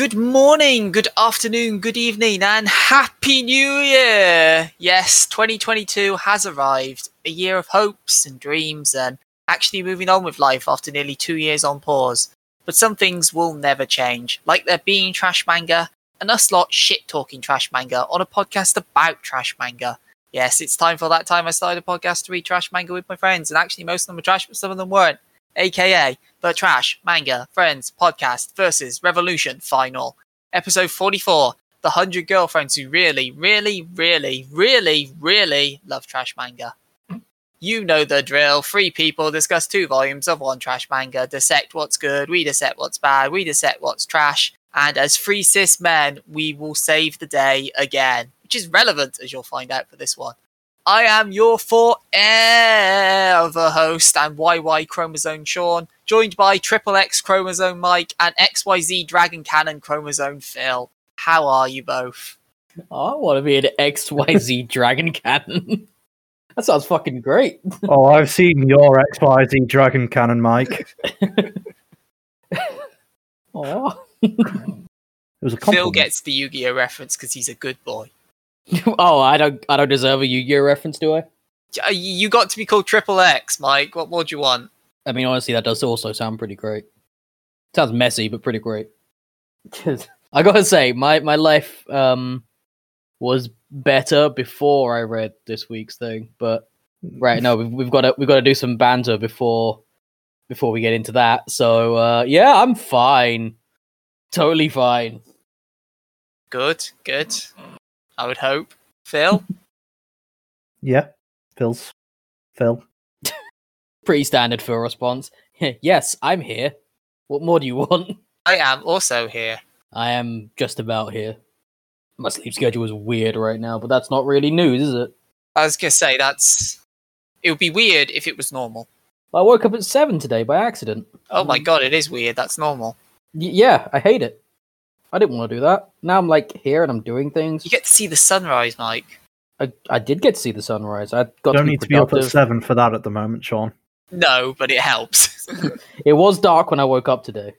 Good morning, good afternoon, good evening, and Happy New Year! Yes, 2022 has arrived. A year of hopes and dreams and actually moving on with life after nearly two years on pause. But some things will never change, like there being trash manga and us lot shit talking trash manga on a podcast about trash manga. Yes, it's time for that time I started a podcast to read trash manga with my friends, and actually most of them were trash, but some of them weren't. AKA The Trash Manga Friends Podcast versus Revolution Final. Episode 44 The 100 Girlfriends Who Really, Really, Really, Really, Really Love Trash Manga. You know the drill. Three people discuss two volumes of one trash manga, dissect what's good, we dissect what's bad, we dissect what's trash, and as three cis men, we will save the day again, which is relevant as you'll find out for this one. I am your forever host and YY chromosome Sean, joined by Triple X chromosome Mike and XYZ Dragon Cannon chromosome Phil. How are you both? I want to be an XYZ Dragon Cannon. That sounds fucking great. Oh, I've seen your XYZ Dragon Cannon, Mike. Oh. It was a Phil gets the Yu-Gi-Oh reference because he's a good boy. oh, I don't I don't deserve a Yu-Gi-Oh reference, do I? You got to be called Triple X, Mike. What more do you want? I mean, honestly, that does also sound pretty great. Sounds messy, but pretty great. I gotta say, my my life um was better before I read this week's thing, but right now we've, we've got to we've got to do some banter before before we get into that. So uh, yeah, I'm fine, totally fine. Good, good. I would hope. Phil? Yeah, Phil's. Phil. Pretty standard for a response. yes, I'm here. What more do you want? I am also here. I am just about here. My sleep schedule is weird right now, but that's not really news, is it? I was gonna say that's. It would be weird if it was normal. I woke up at seven today by accident. Oh my god, it is weird. That's normal. Y- yeah, I hate it. I didn't want to do that. Now I'm like here and I'm doing things. You get to see the sunrise, Mike. I, I did get to see the sunrise. I got Don't to be need to be up at seven for that at the moment, Sean. No, but it helps. It was dark when I woke up today,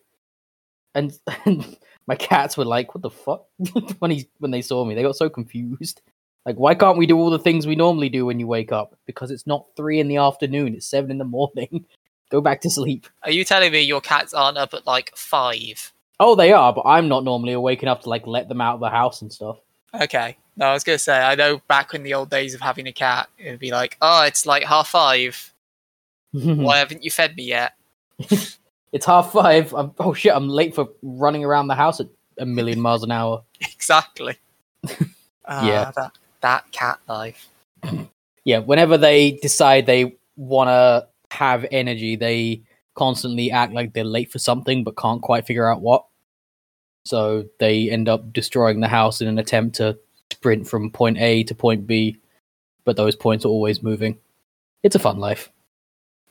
and, and my cats were like, "What the fuck?" when he when they saw me, they got so confused. Like, why can't we do all the things we normally do when you wake up? Because it's not three in the afternoon; it's seven in the morning. Go back to sleep. Are you telling me your cats aren't up at like five? Oh, they are, but I'm not normally awake enough to like let them out of the house and stuff. Okay. No, I was gonna say I know back in the old days of having a cat, it'd be like, oh, it's like half five. Why haven't you fed me yet? it's half five. I'm, oh shit! I'm late for running around the house at a million miles an hour. Exactly. Ah, Yeah. That that cat life. yeah, whenever they decide they want to have energy, they constantly act like they're late for something but can't quite figure out what. So they end up destroying the house in an attempt to sprint from point A to point B, but those points are always moving. It's a fun life.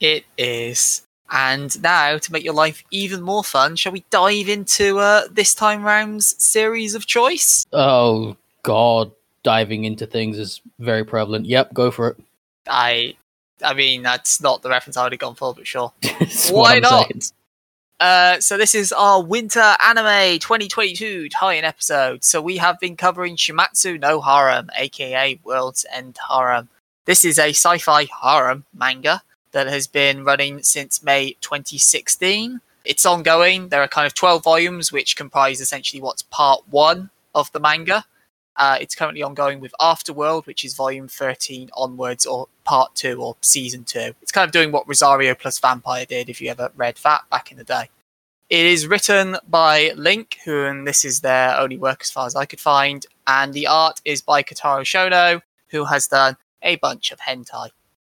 It is. And now, to make your life even more fun, shall we dive into uh, this time round's series of choice? Oh god, diving into things is very prevalent. Yep, go for it. I, I mean, that's not the reference I would have gone for, but sure. Why not? saying. Uh, so this is our Winter Anime 2022 tie-in episode. So we have been covering Shuumatsu no Harem, aka World's End Harem. This is a sci-fi harem manga that has been running since May 2016. It's ongoing. There are kind of 12 volumes, which comprise essentially what's part one of the manga. Uh, it's currently ongoing with Afterworld, which is volume 13 onwards, or part two, or season two. It's kind of doing what Rosario plus Vampire did, if you ever read that back in the day. It is written by Link, who, and this is their only work as far as I could find, and the art is by Kotaro Shono, who has done a bunch of hentai,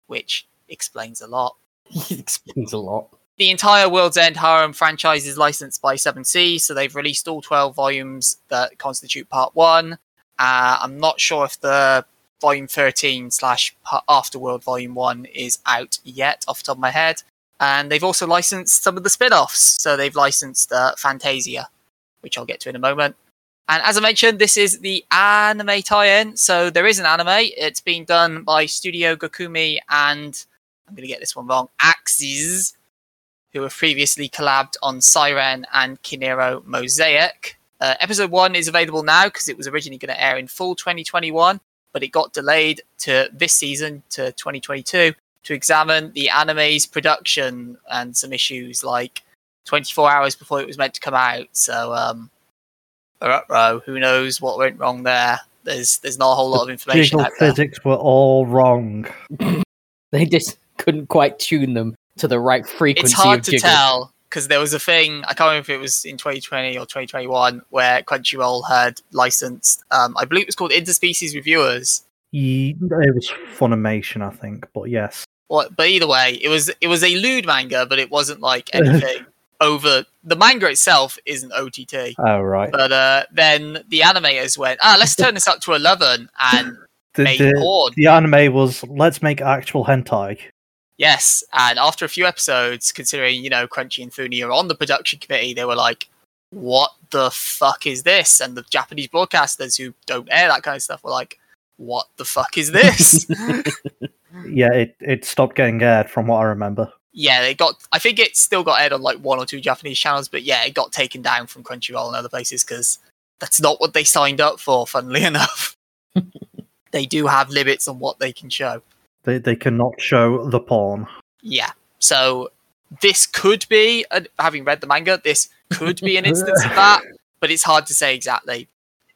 which explains a lot. it explains a lot. The entire World's End Harem franchise is licensed by Seven Seas, so they've released all 12 volumes that constitute part one. Uh, I'm not sure if the volume 13 slash Afterworld volume one is out yet off the top of my head. And they've also licensed some of the spin offs. So they've licensed uh, Fantasia, which I'll get to in a moment. And as I mentioned, this is the anime tie-in. So there is an anime. It's been done by Studio Gokumi and I'm going to get this one wrong. AXsiZ, who have previously collabed on Siren and Kiniro Mosaic. Uh, episode one is available now because it was originally going to air in full 2021, but it got delayed to this season to 2022 to examine the anime's production and some issues like 24 hours before it was meant to come out. So, um, row, who knows what went wrong there? There's there's not a whole lot of information Jiggle out there. physics were all wrong. They just couldn't quite tune them to the right frequency. It's hard of to jiggle. tell because there was a thing I can't remember if it was in 2020 or 2021 where Crunchyroll had licensed, um, I believe it was called interspecies reviewers. Ye- It was Funimation, I think, but yes. Well, but either way, it was it was a lewd manga, but it wasn't like anything over. The manga itself isn't OTT, Oh right. but uh, then the animators went, ah, let's turn this up to 11 and The, make the, porn. the anime was let's make actual hentai. Yes, and after a few episodes, considering you know Crunchy and Funi are on the production committee, they were like, "What the fuck is this?" And the Japanese broadcasters who don't air that kind of stuff were like, "What the fuck is this?" Yeah, it, it stopped getting aired from what I remember. yeah, it got. I think it still got aired on like one or two Japanese channels, but yeah, it got taken down from Crunchyroll and other places because that's not what they signed up for. Funnily enough, they do have limits on what they can show. They they cannot show the porn. Yeah. So this could be, having read the manga, this could be an instance of that, but it's hard to say exactly.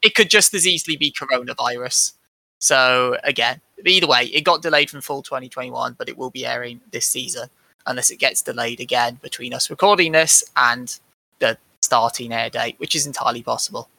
It could just as easily be coronavirus. So again, either way, it got delayed from full 2021, but it will be airing this season unless it gets delayed again between us recording this and the starting air date, which is entirely possible.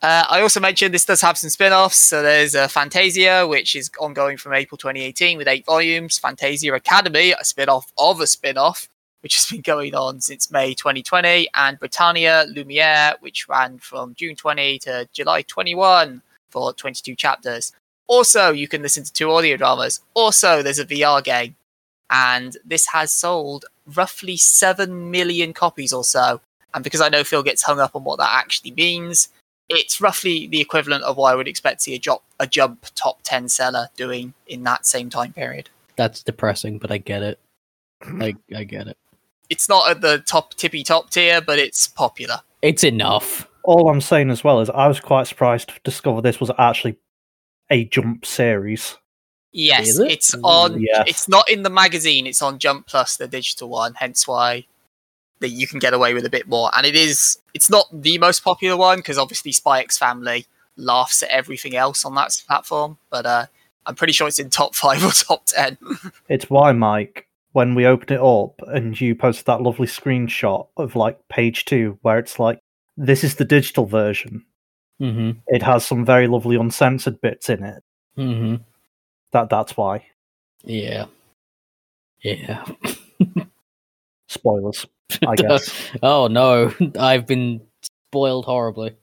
Uh, I also mentioned this does have some spin offs. So there's uh, Fantasia, which is ongoing from April 2018 with eight volumes. Fantasia Academy, a spin off of a spin off, which has been going on since May 2020. And Britannia Lumiere, which ran from June 20 to July 21 for 22 chapters. Also, you can listen to two audio dramas. Also, there's a VR game. And this has sold roughly 7 million copies or so. And because I know Phil gets hung up on what that actually means, it's roughly the equivalent of what I would expect to see a, jump a jump top 10 seller doing in that same time period. That's depressing, but I get it. I I get it. It's not at the top tippy top tier, but it's popular. It's enough. All I'm saying as well is I was quite surprised to discover this was actually a jump series. Yes, it? it's on. Yes. It's not in the magazine. It's on Jump Plus, the digital one. Hence why that you can get away with a bit more. And it is. It's not the most popular one because obviously Spy X Family laughs at everything else on that platform. But uh, I'm pretty sure it's in top five or top ten. It's why, Mike, when we opened it up and you posted that lovely screenshot of like page two where it's like, this is the digital version. Mm-hmm. It has some very lovely uncensored bits in it. Mm-hmm. That that's why. Yeah. Yeah. Spoilers, I guess. oh no, I've been spoiled horribly.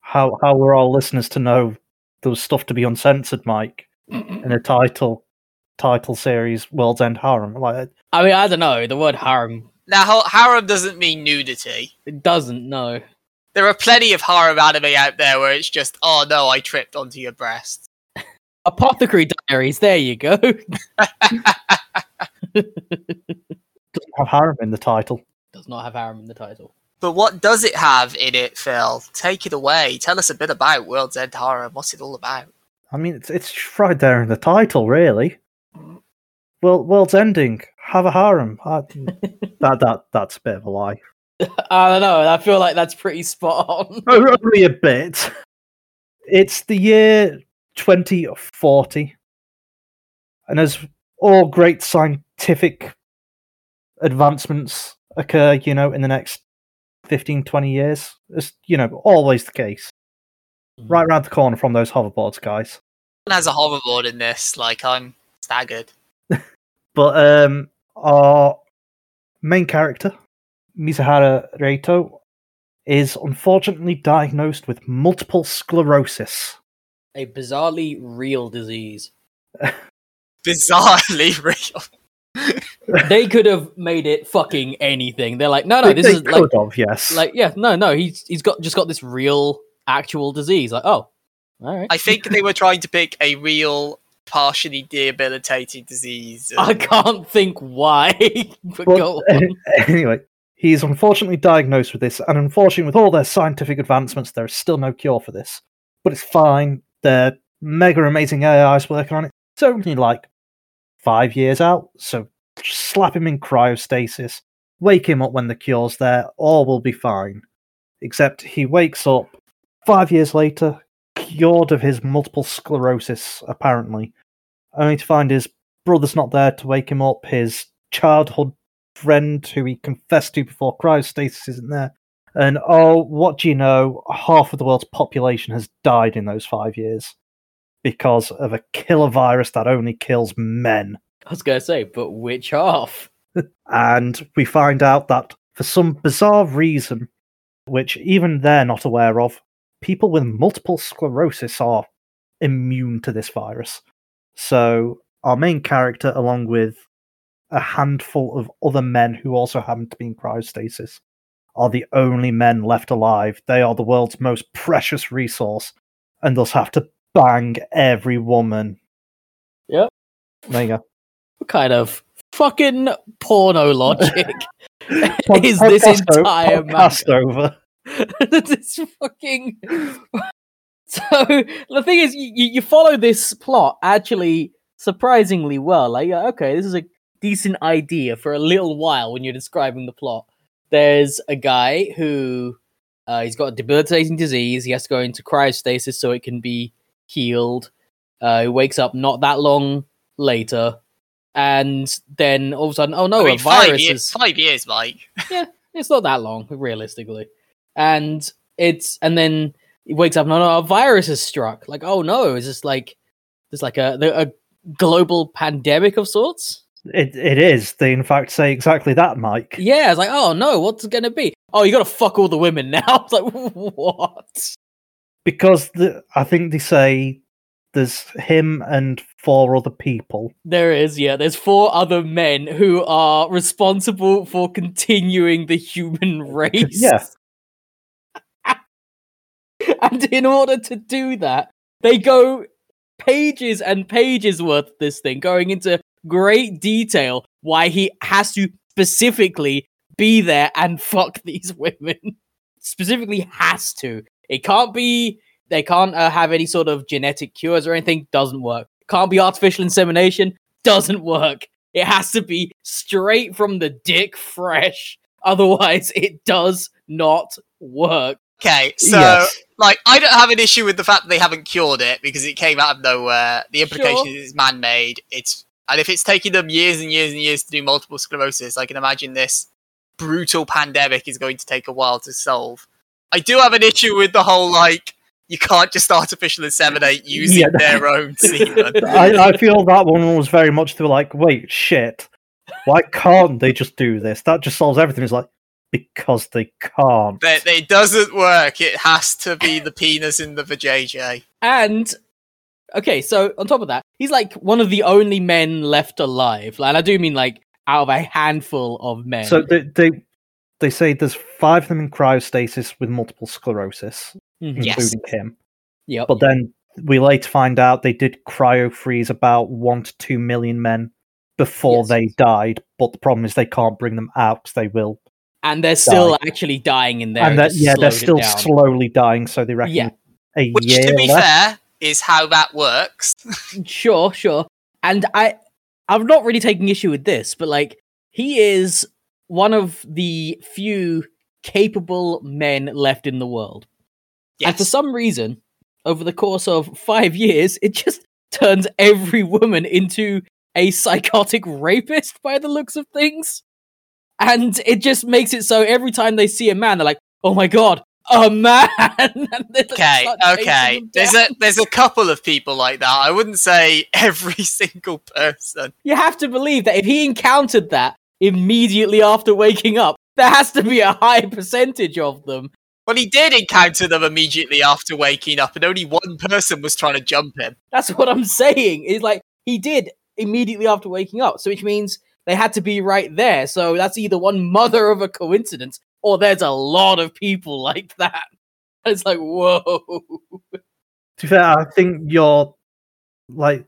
how how were our listeners to know there was stuff to be uncensored, Mike, in a title title series World's End Harem? Like uh, I mean, I don't know. The word harem now, harem doesn't mean nudity. it doesn't. No. There are plenty of harem anime out there where it's just, oh no, I tripped onto your breast. Apothecary Diaries. There you go. doesn't have harem in the title. Does not have harem in the title. But what does it have in it, Phil? Take it away. Tell us a bit about World's End Harem. What's it all about? I mean, it's it's right there in the title, really. Well, world's ending. Have a harem. I, that that that's a bit of a lie. I don't know. I feel like that's pretty spot on. Oh, only a bit. It's the year 2040. And as all great scientific advancements occur, you know, in the next 15, 20 years, it's, you know, always the case. Right around the corner from those hoverboards, guys. It has a hoverboard in this. Like, I'm staggered. But um, our main character, Mizuhara Reito, is unfortunately diagnosed with multiple sclerosis. A bizarrely real disease. Bizarrely real. They could have made it fucking anything. They're like, no, no, They- this they is like, have, yes. like, yeah, no, no. He's he's got just got this real actual disease. Like, oh, all right. I think they were trying to pick a real, partially debilitating disease. I can't think why. but But, go on. anyway, He's unfortunately diagnosed with this, and unfortunately, with all their scientific advancements, there is still no cure for this. But it's fine. Their mega amazing AI is working on it. It's only like five years out, so just slap him in cryostasis, wake him up when the cure's there, all will be fine. Except he wakes up five years later, cured of his multiple sclerosis, apparently, only to find his brother's not there to wake him up, his childhood friend who he confessed to before cryostasis isn't there. And oh, what do you know? Half of the world's population has died in those five years because of a killer virus that only kills men. I was gonna say, but which half? And we find out that for some bizarre reason, which even they're not aware of, people with multiple sclerosis are immune to this virus. So our main character, along with a handful of other men who also happen to be in cryostasis, are the only men left alive. They are the world's most precious resource, and thus have to bang every woman. Yep. There you go. What kind of fucking porno logic Pod- is this entire podcast over? this fucking. So the thing is, you, you follow this plot actually surprisingly well. Like, okay, this is a decent idea for a little while when you're describing the plot. There's a guy who uh, he's got a debilitating disease. He has to go into cryostasis so it can be healed. Uh, he wakes up not that long later, and then all of a sudden, oh no, I mean, a five, virus year- is five years, Mike. Yeah, it's not that long realistically and it's and then he wakes up no oh, no a virus has struck like oh no is this like there's like a a global pandemic of sorts It it is. They in fact say exactly that, Mike. yeah it's like oh no what's it gonna be oh you gotta fuck all the women now it's like what Because the, I think they say there's him and four other people. there is yeah there's four other men who are responsible for continuing the human race Yeah. and in order to do that, they go pages and pages worth of this thing, going into great detail why he has to specifically be there and fuck these women. specifically has to. It can't be. They can't uh, have any sort of genetic cures or anything. Doesn't work. Can't be artificial insemination. Doesn't work. It has to be straight from the dick, fresh. Otherwise, it does not work. Okay, so Yes. like I don't have an issue with the fact that they haven't cured it because it came out of nowhere. The implication Sure. is it's man-made. It's and if it's taking them years and years and years to do multiple sclerosis, I can imagine this brutal pandemic is going to take a while to solve. I do have an issue with the whole like you can't just artificial inseminate using Yeah. their own semen. I, I feel that one was very much to like, wait, shit. Why can't they just do this? That just solves everything. It's like because they can't. That it doesn't work. It has to be the penis in the vajayjay. And okay, so on top of that, he's like one of the only men left alive. And I do mean like out of a handful of men. So they, they they say there's five of them in cryostasis with multiple sclerosis, Mhm. Yes. including him. Yep. But then we later find out they did cryo freeze about one to two million men before Yes. they died. But the problem is they can't bring them out 'cause they will. and they're still Die. actually dying in there. and It that, yeah, they're still down. slowly dying. So they reckon Yeah. a Which, year to be left. fair, is how that works. Sure, sure. And I I'm not really taking issue with this, but like he is one of the few capable men left in the world. And for some reason, over the course of five years, it just turns every woman into a psychotic rapist by the looks of things. And it just makes it so every time they see a man, they're like, oh my god, a man! Like, Okay, okay. There's a there's a couple of people like that. I wouldn't say every single person. You have to believe that if he encountered that immediately after waking up, there has to be a high percentage of them. Well, he did encounter them immediately after waking up, and only one person was trying to jump him. That's what I'm saying. Is like he did immediately after waking up, so which means they had to be right there. So that's either one mother of a coincidence, or there's a lot of people like that. It's like whoa. To be fair, I think you're like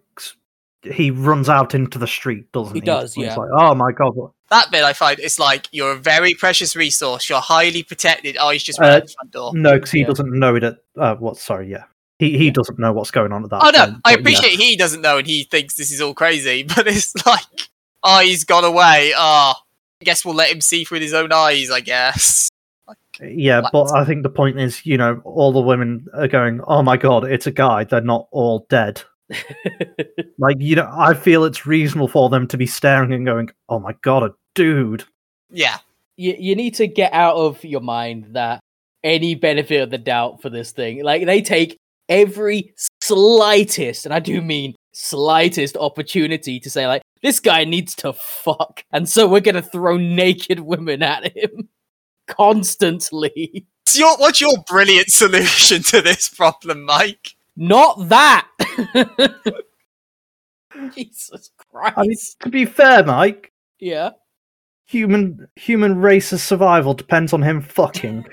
he runs out into the street, doesn't He he? does, It's yeah. like, oh my god, what? That bit I find it's like you're a very precious resource. You're highly protected. Oh, he's just Uh, the front door. No, because he Yeah. doesn't know it. At, uh, what? Sorry, yeah, he he doesn't know what's going on at that. Oh no, point, I but appreciate he doesn't know and he thinks this is all crazy, but it's like, oh, he's gone away. Oh, I guess we'll let him see through his own eyes. I guess. Yeah, yeah What? but I think the point is, you know, all the women are going, "Oh my god, it's a guy." They're not all dead. Like, you know, I feel it's reasonable for them to be staring and going, "Oh my god, a dude." Yeah, you, you need to get out of your mind that any benefit of the doubt for this thing. Like they take every slightest, and I do mean slightest opportunity to say like this guy needs to fuck, and so we're gonna throw naked women at him constantly. What's your, what's your brilliant solution to this problem, Mike? Not that. Jesus Christ. I mean, to be fair, Mike, yeah. Human human race's survival depends on him fucking.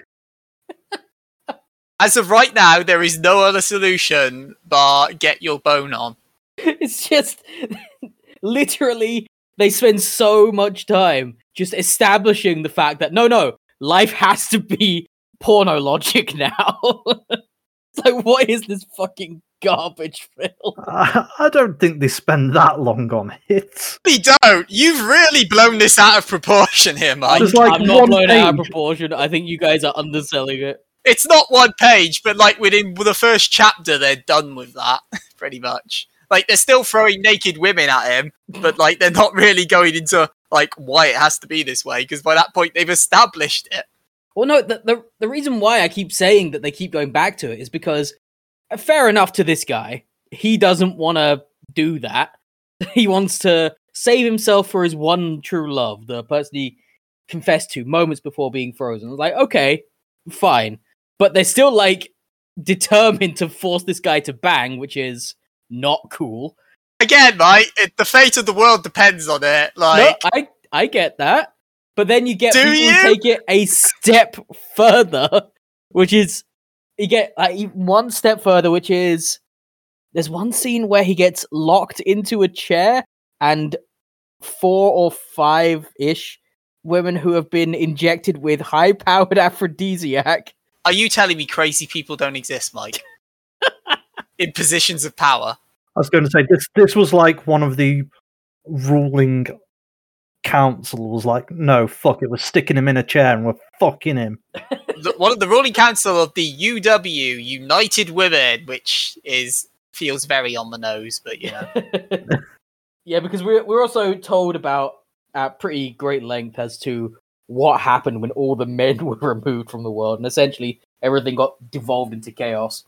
As of right now, there is no other solution but get your bone on. It's just literally they spend so much time just establishing the fact that no, no, life has to be porno logic now. It's like, what is this fucking garbage film? I, I don't think they spend that long on it. We don't. You've really blown this out of proportion here, Mike. There's like I'm not one blowing it out of page. proportion. I think you guys are underselling it. It's not one page, but like within the first chapter, they're done with that pretty much. Like they're still throwing naked women at him, but like they're not really going into like why it has to be this way because by that point they've established it. Well, no, the, the the reason why I keep saying that they keep going back to it is because uh, fair enough to this guy, he doesn't want to do that. He wants to save himself for his one true love, the person he confessed to moments before being frozen. I like, okay, fine, but they're still like determined to force this guy to bang, which is not cool. Again, Mike, it, the fate of the world depends on it. Like, no, I I get that, but then you get Do people you? who take it a step further, which is you get like one step further, which is there's one scene where he gets locked into a chair and four or five ish women who have been injected with high powered aphrodisiac. are you telling me crazy people don't exist, Mike? In positions of power. I was going to say this. This was like one of the ruling council was like, no, fuck it, we're sticking him in a chair and we're fucking him. the, one of the ruling council of the UW United Women, which is feels very on the nose, but you know. yeah, because we're we're also told about at pretty great length as to what happened when all the men were removed from the world, and essentially everything got devolved into chaos.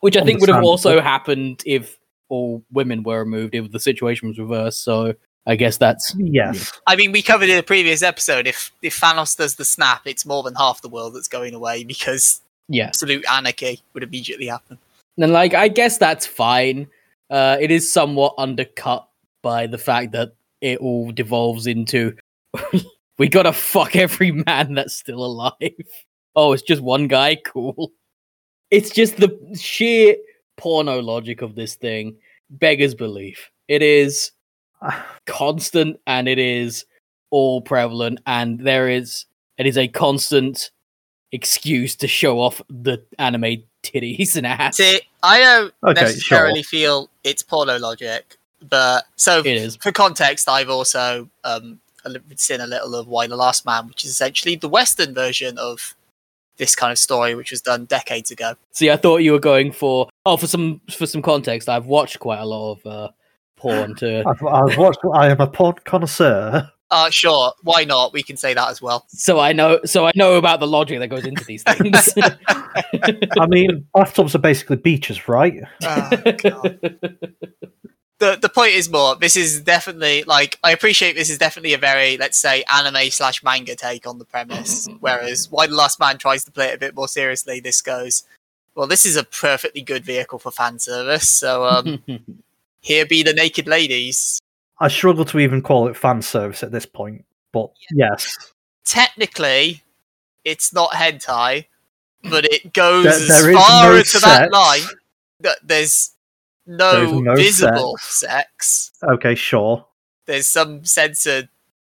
Which I think would have also happened if all women were removed, if the situation was reversed. So I guess that's Yes. I mean, we covered in a previous episode. If if Thanos does the snap, it's more than half the world that's going away because yeah. absolute anarchy would immediately happen. And like I guess that's fine. Uh, it is somewhat undercut by the fact that it all devolves into we gotta fuck every man that's still alive. Oh, it's just one guy? Cool. It's just the sheer porno logic of this thing beggars belief. It is constant and it is all prevalent and there is it is a constant excuse to show off the anime titties and ass. See, I don't Okay, necessarily feel it's porno logic, but so It is. for context, I've also um seen a little of Y: The Last Man, which is essentially the Western version of this kind of story, which was done decades ago. See, I thought you were going for oh for some for some context. I've watched quite a lot of uh, porn to I've, I've watched. I am a pod connoisseur. Uh, sure, why not? We can say that as well. so I know so I know about the logic that goes into these things. I mean, bathtubs are basically beaches, right? the the point is more. This is definitely like I appreciate this is definitely a very let's say anime slash manga take on the premise. whereas Y: The Last Man tries to play it a bit more seriously. This goes, well, this is a perfectly good vehicle for fan service. So um, here be the naked ladies. I struggle to even call it fan service at this point, but yes, Technically, it's not hentai, but it goes There- as there is far no into that line that there's no, no visible sex. okay, sure. there's some censored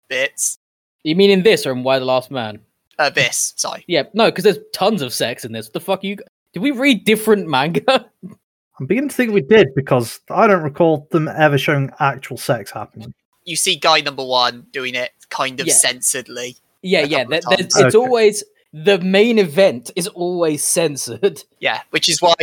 bits. You mean in this or in Y: The Last Man? Uh, this, sorry. Yeah, no, because there's tons of sex in this. What the fuck you? Did we read different manga? I'm beginning to think we did because I don't recall them ever showing actual sex happening. You see guy number one doing it kind of Yeah. censoredly. yeah, yeah. couple there- it's Okay. always the main event is always censored. Yeah, which is why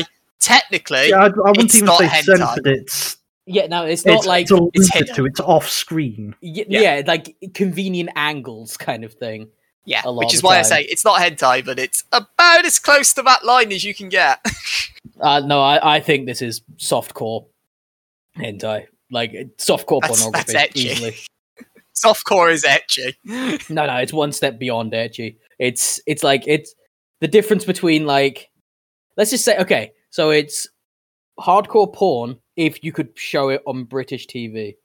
technically Yeah, I, I wouldn't It's even not say hentai. censored. It's Yeah, no, it's not it's, like it's it's to. It's off screen. y- yeah. yeah. like convenient angles kind of thing. Yeah, which is why I say it's not hentai, but it's about as close to that line as you can get. Uh, no, I, I think this is softcore hentai, like softcore That's- pornography. that's easily. Softcore is ecchi. No, no, it's one step beyond ecchi. It's it's like it's the difference between like let's just say okay, so it's hardcore porn if you could show it on British TV.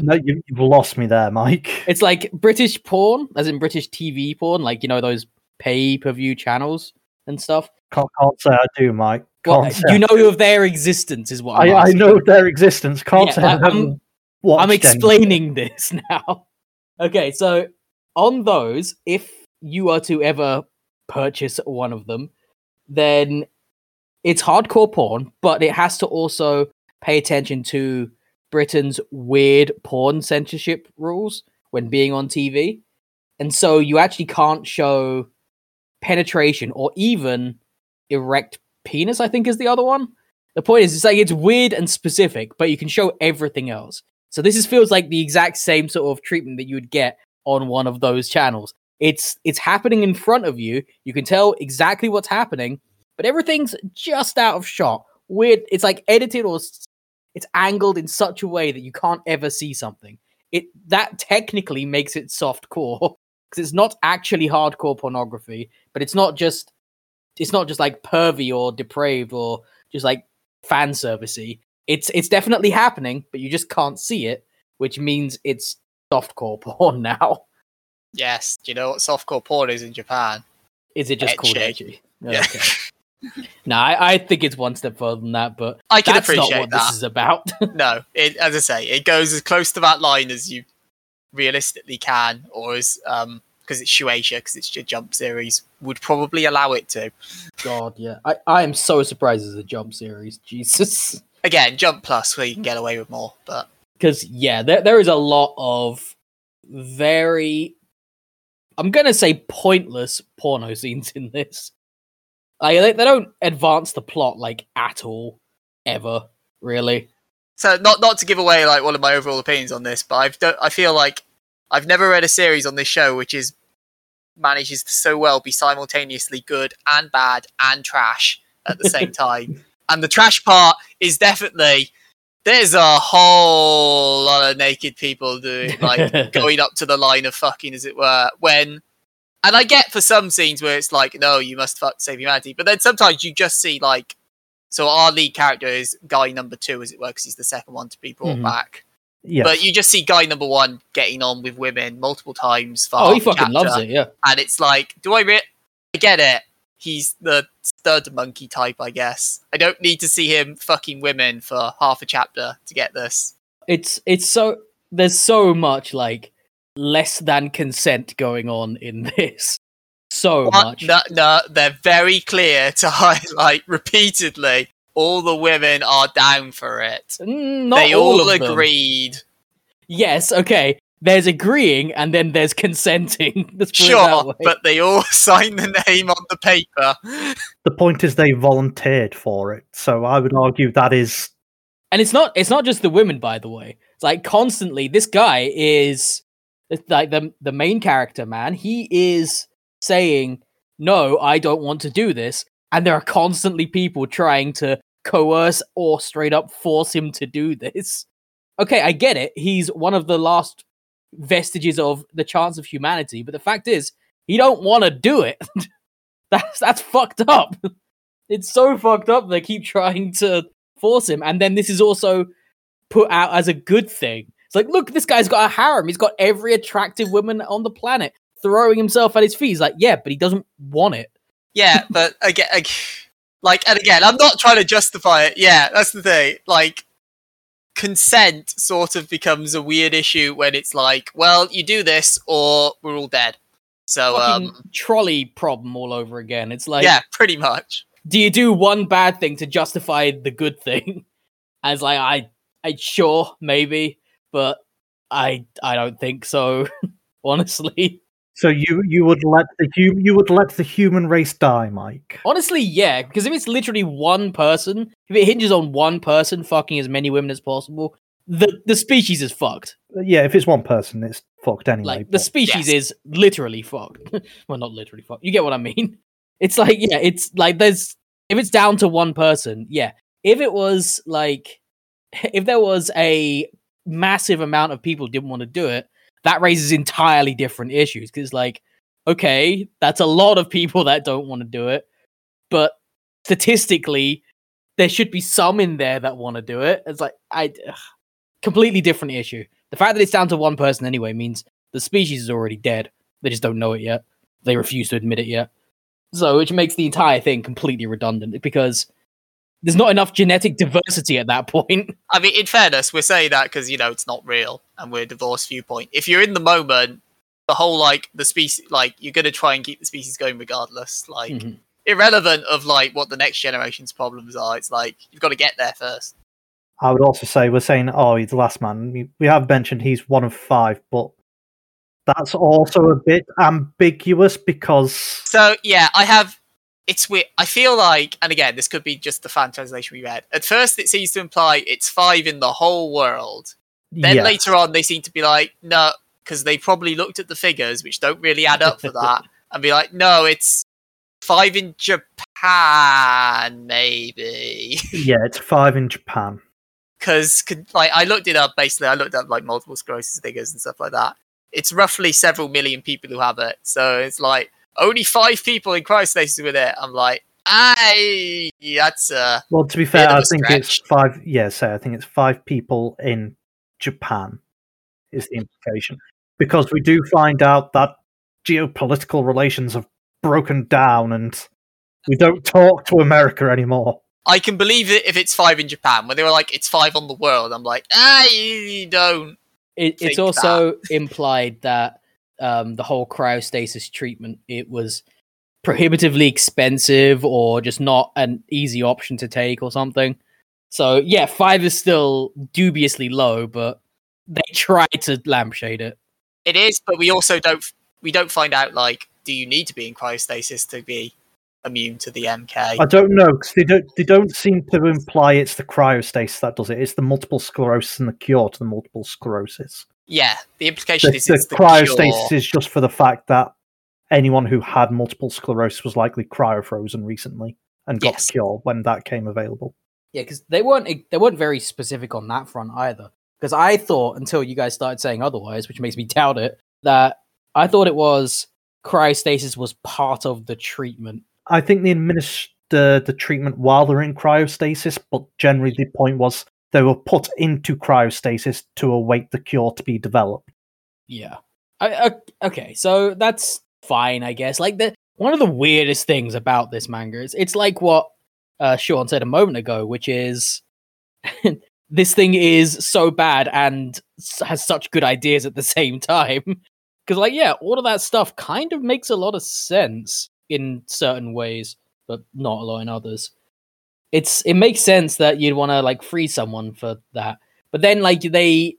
No, you, you've lost me there, Mike. It's like British porn, as in British TV porn, like you know those pay per view channels and stuff. Can't, can't say I do, Mike. Well, you know of their existence, is what I'm I, I know their existence. Can't Yeah, say I um, I'm- haven't I'm explaining this now. Okay, so on those, if you are to ever purchase one of them, then it's hardcore porn, but it has to also pay attention to Britain's weird porn censorship rules when being on TV. And so you actually can't show penetration or even erect penis, I think is the other one. The point is, it's like it's weird and specific, but you can show everything else. So this is, feels like the exact same sort of treatment that you would get on one of those channels. It's it's happening in front of you. You can tell exactly what's happening, but everything's just out of shot. Weird. It's like edited or it's angled in such a way that you can't ever see something. It that technically makes it soft core because it's not actually hardcore pornography, but it's not just it's not just like pervy or depraved or just like fan servicey. It's it's definitely happening, but you just can't see it, which means it's softcore porn now. Yes. Do you know what softcore porn is in Japan? Is it just called ecchi? Yeah. Okay. No, I, I think it's one step further than that, but I can that's not appreciate what that. this is about. no, it, as I say, it goes as close to that line as you realistically can, or as um because it's Shueisha, because it's your jump series, would probably allow it to. God, yeah, I, I am so surprised as a jump series. Jesus, Again, Jump Plus, where you can get away with more, but because yeah, there there is a lot of very, I'm gonna say pointless porno scenes in this. Like they, they don't advance the plot like at all, ever really. so not not to give away like one of my overall opinions on this, but I've do- I feel like I've never read a series on this show which is manages to so well be simultaneously good and bad and trash at the same time. And the trash part is definitely there's a whole lot of naked people doing like going up to the line of fucking, as it were. When, and I get for some scenes where it's like, no, you must fuck save humanity, but then sometimes you just see like, so our lead character is guy number two, as it were, because he's the second one to be brought Mhm. back. Yes. But you just see guy number one getting on with women multiple times. For oh, he fucking loves it. Yeah. and it's like, do I re- I get it? He's the stud monkey type, I guess. I don't need to see him fucking women for half a chapter to get this. it's it's so there's so much like less than consent going on in this so What? much No, no, they're very clear to highlight repeatedly. All the women are down for it. Not they all, all, of them. agreed. yes okay there's agreeing and then there's consenting Let's put it that Sure, but they all signed the name on the paper. the point is they volunteered for it, so I would argue that is and it's not it's not just the women by the way it's like constantly this guy is like the the main character man he is saying no i don't want to do this and there are constantly people trying to coerce or straight up force him to do this okay i get it he's one of the last vestiges of the chance of humanity but the fact is he don't want to do it that's that's fucked up it's so fucked up they keep trying to force him. And then this is also put out as a good thing. It's like, look, this guy's got a harem. He's got every attractive woman on the planet throwing himself at his feet. He's like, yeah, but he doesn't want it. Yeah, but again, like, and again, I'm not trying to justify it. Yeah, that's the thing. Like, consent sort of becomes a weird issue when it's like, well, you do this or we're all dead. So um, trolley problem all over again. It's like, yeah, pretty much. do you do one bad thing to justify the good thing? As like, I, I sure maybe, but I, I don't think so. honestly, So you you would let the hu- you would let the human race die, Mike? honestly, yeah. Because if it's literally one person, if it hinges on one person fucking as many women as possible, the the species is fucked. Uh, yeah, if it's one person, it's fucked anyway. Like the species Yes. is literally fucked. well, not literally fucked. You get what I mean? It's like yeah, it's like there's if it's down to one person, yeah. If it was like if there was a massive amount of people didn't want to do it, that raises entirely different issues because like okay, that's a lot of people that don't want to do it, but statistically there should be some in there that want to do it. It's like I ugh, completely different issue. The fact that it's down to one person anyway means the species is already dead. They just don't know it yet. They refuse to admit it yet. So, which makes the entire thing completely redundant because there's not enough genetic diversity at that point. I mean, in fairness, we're saying that because you know it's not real and we're a divorce viewpoint. If you're in the moment, the whole like the species, like you're gonna try and keep the species going regardless. Like Mhm. irrelevant of like what the next generation's problems are. It's like you've got to get there first. I would also say we're saying, oh, he's the last man. We- We have mentioned he's one of five, but that's also a bit ambiguous because So yeah, I have. It's weird. I feel like, and again, this could be just the fan translation we read. At first, it seems to imply it's five in the whole world. Then yeah, later on, they seem to be like, no, because they probably looked at the figures, which don't really add up for that, and be like, no, it's five in Japan, maybe. yeah, it's five in Japan. Because like I looked it up. Basically, I looked up like multiple sclerosis figures and stuff like that. It's roughly several million people who have it. So it's like only five people in cryostasis with it. I'm like, I that's uh Well, to be fair, i I a think it's five. Yeah, so I think it's five people in Japan is the implication because we do find out that geopolitical relations have broken down and we don't talk to America anymore. I can believe it if it's five in Japan. When they were like, it's five on the world, I'm like, ah, you don't. It, Think it's also implied that um, the whole cryostasis treatment it was prohibitively expensive or just not an easy option to take or something. So yeah, five is still dubiously low, but they try to lampshade it. It is, but we also don't. We don't find out like, do you need to be in cryostasis to be immune to the MK? I don't know because they don't. They don't seem to imply it's the cryostasis that does it. It's the multiple sclerosis and the cure to the multiple sclerosis. Yeah, the implication The, is the it's the cryostasis cure. is just for the fact that anyone who had multiple sclerosis was likely cryofrozen recently and got Yes. the cure when that came available. Yeah, because they weren't they weren't very specific on that front either. Because I thought until you guys started saying otherwise, which makes me doubt it, that I thought it was cryostasis was part of the treatment. I think they administer the treatment while they're in cryostasis, but generally the point was they were put into cryostasis to await the cure to be developed. Yeah. I, I, okay, so that's fine, I guess. Like the one of the weirdest things about this manga is it's like what uh, Sean said a moment ago, which is this thing is so bad and has such good ideas at the same time. Because, like, yeah, all of that stuff kind of makes a lot of sense in certain ways, but not a lot in others. It's it makes sense that you'd want to like free someone for that, but then like they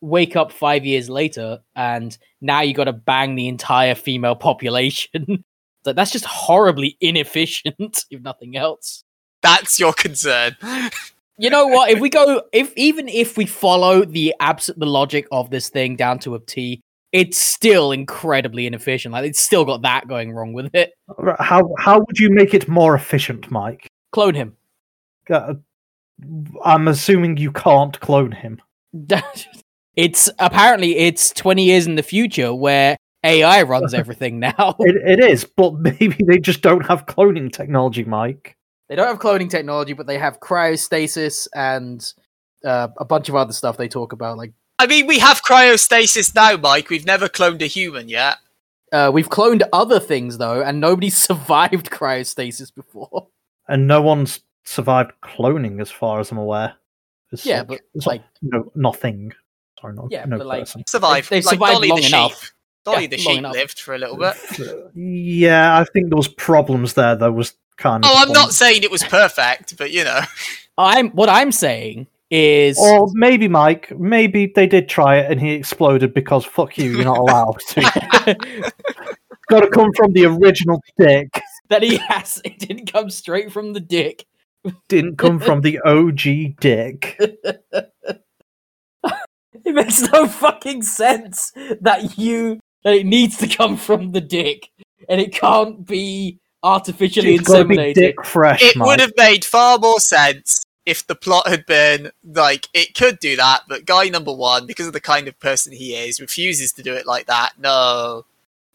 wake up five years later and now you got to bang the entire female population. so that's just horribly inefficient, if nothing else. That's your concern. You know what? If we go, if even if we follow the abs- the logic of this thing down to a T, it's still incredibly inefficient. Like it's still got that going wrong with it. How how would you make it more efficient, Mike? Clone him. Uh, I'm assuming you can't clone him. it's apparently it's twenty years in the future where AI runs everything now. It, it is, but maybe they just don't have cloning technology, Mike. They don't have cloning technology, but they have cryostasis and uh, a bunch of other stuff they talk about. Like I mean, we have cryostasis now, Mike. We've never cloned a human yet. uh, we've cloned other things though, and nobody survived cryostasis before. And no one's survived cloning, as far as I'm aware. as Yeah, such. but, It's like- no nothing. Sorry, no, Yeah, no but, like, person. Survived. They've like survived Dolly long the enough. sheep. Dolly Yeah, the long sheep enough. lived for a little bit. Yeah, I think there was problems there. There was kind of. Oh, I'm not saying it was perfect, but you know. I'm what I'm saying is Or maybe Mike, maybe they did try it and he exploded because fuck you, you're not allowed to. Got to come from the original dick. that he has it didn't come straight from the dick. Didn't come from the OG dick. It makes no fucking sense that you that it needs to come from the dick and it can't be artificially It's got to be inseminated. dick fresh, It Mike. would have made far more sense if the plot had been like it could do that, but guy number one, because of the kind of person he is, refuses to do it like that. No,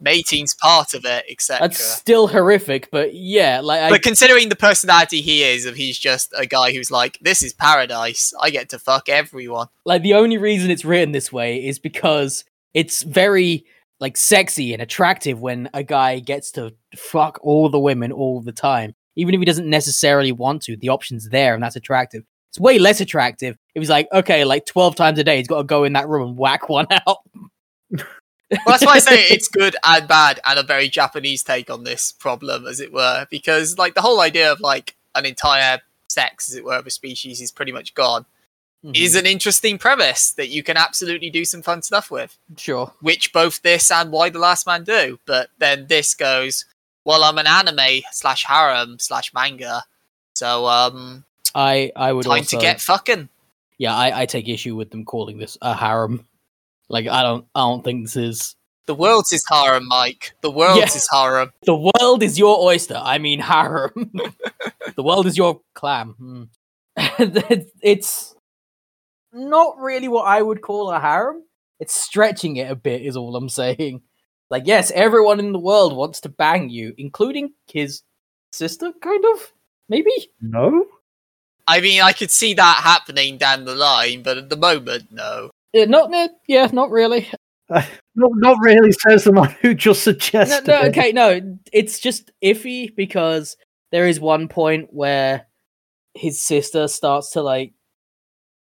mating's part of it, etc. That's still horrific, but yeah, like I, But considering the personality he is, of he's just a guy who's like, "This is paradise. I get to fuck everyone." like the only reason it's written this way is because it's very like sexy and attractive when a guy gets to fuck all the women all the time even if he doesn't necessarily want to the option's there and that's attractive it's way less attractive if he's like okay like 12 times a day he's got to go in that room and whack one out Well, that's why I say it's good and bad, and a very Japanese take on this problem, as it were, because like the whole idea of like an entire sex, as it were, of a species is pretty much gone. Is an interesting premise that you can absolutely do some fun stuff with, sure which both this and Y: The Last Man do. But then this goes, well, I'm an anime slash harem slash manga, so um, i i would time also to get fucking. yeah I, I take issue with them calling this a harem like i don't i don't think this is The world's is harem, Mike. The world Yeah. his harem. The world is your oyster. I mean harem. the world is your clam. Hmm. It's- it's not really what I would call a harem. It's stretching it a bit, is all I'm saying. Like, yes, everyone in the world wants to bang you, including his sister, kind of. Maybe. No? I mean, I could see that happening down the line, but at the moment, no. Uh, not, yeah, not really. Uh, not, not really, says the man who just No, suggested no, it. okay, no. It's just iffy because there is one point where his sister starts to like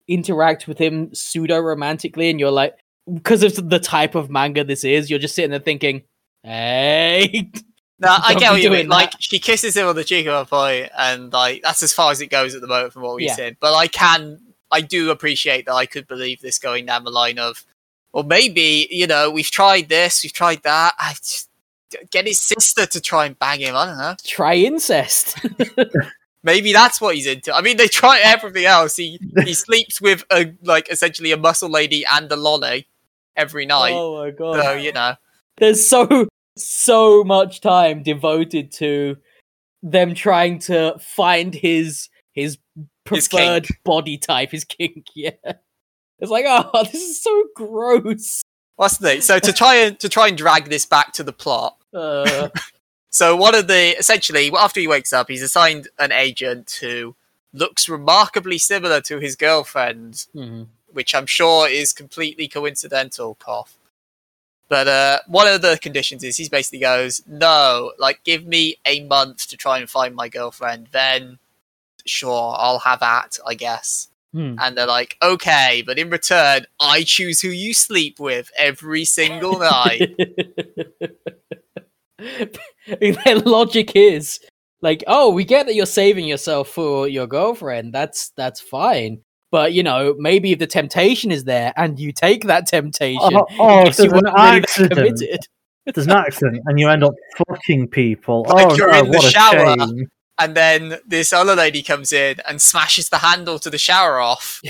interact with him pseudo romantically, and you're like, because of the type of manga this is, you're just sitting there thinking, "Hey, No, I get what you doing mean. Like, she kisses him on the cheek at one point, and like that's as far as it goes at the moment from what we've Yeah. seen. But I can, I do appreciate that. I could believe this going down the line of, or maybe you know, we've tried this, we've tried that. I just get his sister to try and bang him. I don't know. try incest." Maybe that's what he's into. I mean, they try everything else. He he sleeps with a like essentially a muscle lady and a loli every night. oh my god! So you know, There's so so much time devoted to them trying to find his His preferred body type, is kink. Yeah, it's like, oh, this is so gross. what's the thing? So to try and to try and drag this back to the plot. Uh, So one of the essentially after he wakes up, he's assigned an agent who looks remarkably similar to his girlfriend, mhm. which I'm sure is completely coincidental. Cough. But uh, one of the conditions is he basically goes, "No, like give me a month to try and find my girlfriend, then sure I'll have at, I guess." Hmm. And they're like, "Okay, but in return, I choose who you sleep with every single night." Their logic is like, oh, we get that you're saving yourself for your girlfriend. That's that's fine. But you know, maybe if the temptation is there and you take that temptation, Oh, it oh makes if you there's an really that accident. committed. There's an accident and you end up fucking people. Like oh, you're no, in the what a shower. shame. And then this other lady comes in and smashes the handle to the shower off,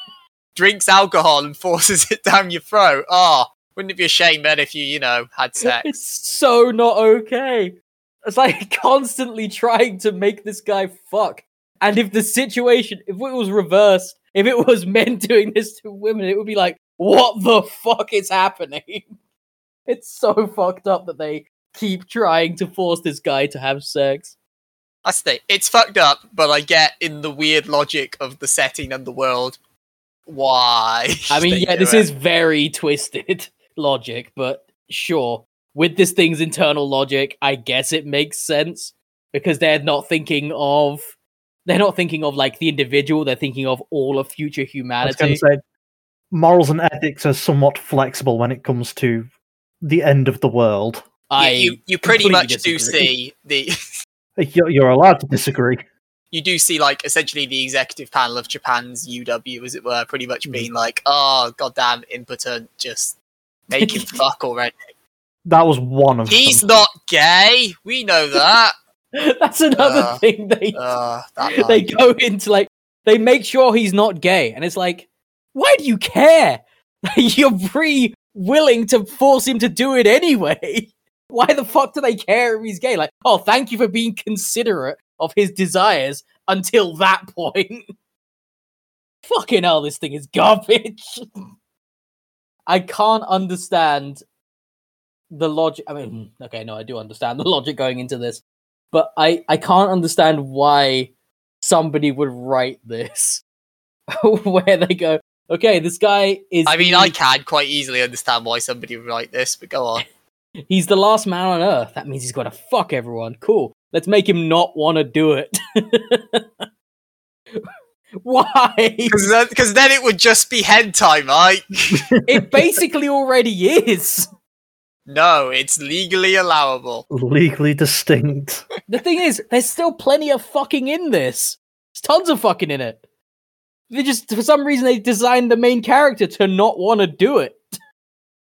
drinks alcohol and forces it down your throat. Oh, wouldn't it be a shame then if you, you know, had sex? It's so not okay. It's like constantly trying to make this guy fuck. And if the situation, if it was reversed, if it was men doing this to women, it would be like, what the fuck is happening? It's so fucked up that they keep trying to force this guy to have sex. That's the thing. It's fucked up, but I get in the weird logic of the setting and the world why. I mean, yeah, this it. is very twisted logic, but sure. With this thing's internal logic, I guess it makes sense because they're not thinking of they're not thinking of like the individual. They're thinking of all of future I was humanity. say, morals and ethics are somewhat flexible when it comes to the end of the world. I you, you, you pretty completely much do see the You're, you're allowed to disagree. you do see like essentially the executive panel of Japan's UW, as it were, pretty Mm. much being like, "Oh, goddamn, impotent, just make him fuck already." That was one of He's them. not gay. We know that. That's another Uh, thing they Uh, they go into like they make sure he's not gay, and it's like, why do you care? You're pretty willing to force him to do it anyway. Why the fuck do they care if he's gay? Like, oh, thank you for being considerate of his desires until that point. Fucking hell, this thing is garbage. I can't understand the logic. I mean, hmm, okay, no, I do understand the logic going into this, but I I can't understand why somebody would write this where they go, okay, this guy is. I mean, I can quite easily understand why somebody would write this, but go on. He's the last man on Earth. That means he's got to fuck everyone. Cool. Let's make him not want to do it. Why? Because then, 'cause then it would just be hentai, Mike. It basically already is. no, it's legally allowable. legally distinct. The thing is, there's still plenty of fucking in this. There's tons of fucking in it. They just, for some reason, they designed the main character to not want to do it.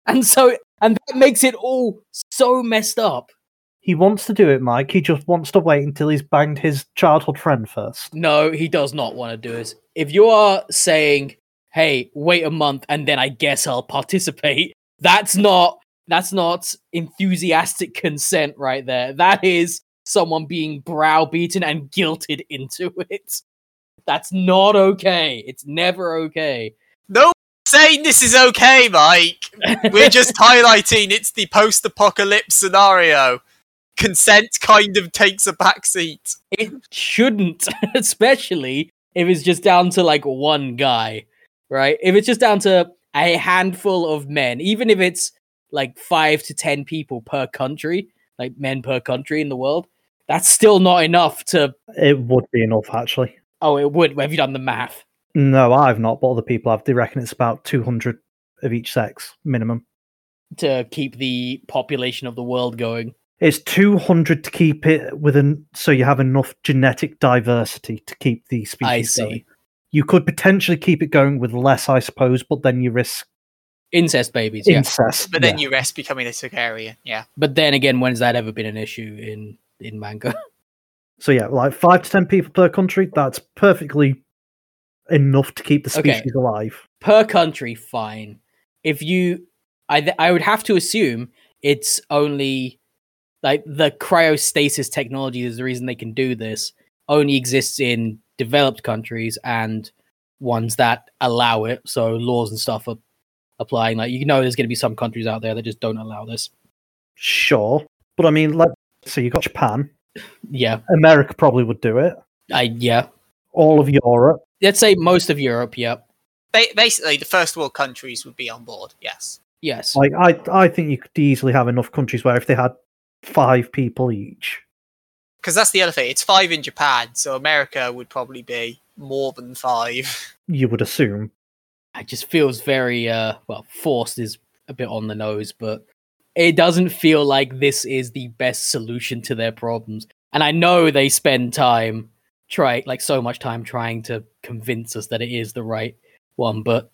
And so, and that makes it all so messed up. He wants to do it, Mike. He just wants to wait until he's banged his childhood friend first. No, he does not want to do it. If you are saying, "Hey, wait a month and then I guess I'll participate," that's not that's not enthusiastic consent right there. That is someone being browbeaten and guilted into it. That's not okay. It's never okay. No saying this is okay, Mike. We're just highlighting it's the post-apocalypse scenario. Consent kind of takes a backseat. it shouldn't, especially if it's just down to like one guy, right? If it's just down to a handful of men, even if it's like five to ten people per country, like men per country in the world, that's still not enough to. It would be enough, actually. Oh, it would. Have you done the math? No, I've not, but other people have. They reckon it's about 200 of each sex minimum. To keep the population of the world going. It's 200 to keep it within, so you have enough genetic diversity to keep the species I see. going. You could potentially keep it going with less, I suppose, but then you risk Incest babies, yeah. incest. But then yeah. you risk becoming a Targaryen. Yeah. But then again, when's that ever been an issue in in manga? So yeah, like five to ten people per country. That's perfectly enough to keep the Okay. species alive. per country fine if you i th- i would have to assume it's only like the cryostasis technology is the reason they can do this only exists in developed countries and ones that allow it so laws and stuff are applying like you know there's going to be some countries out there that just don't allow this Sure, but I mean, like, so you got Japan, yeah America probably would do it. i yeah All of Europe. Let's say most of europe yep Ba- basically, the first world countries would be on board. Yes. yes Like, I, I think you could easily have enough countries where if they had five people each, Because that's the other thing. It's five in Japan, so America would probably be more than five. you would assume. it just feels very uh well forced is a bit on the nose but it doesn't feel like this is the best solution to their problems and i know they spend time try like so much time trying to convince us that it is the right one but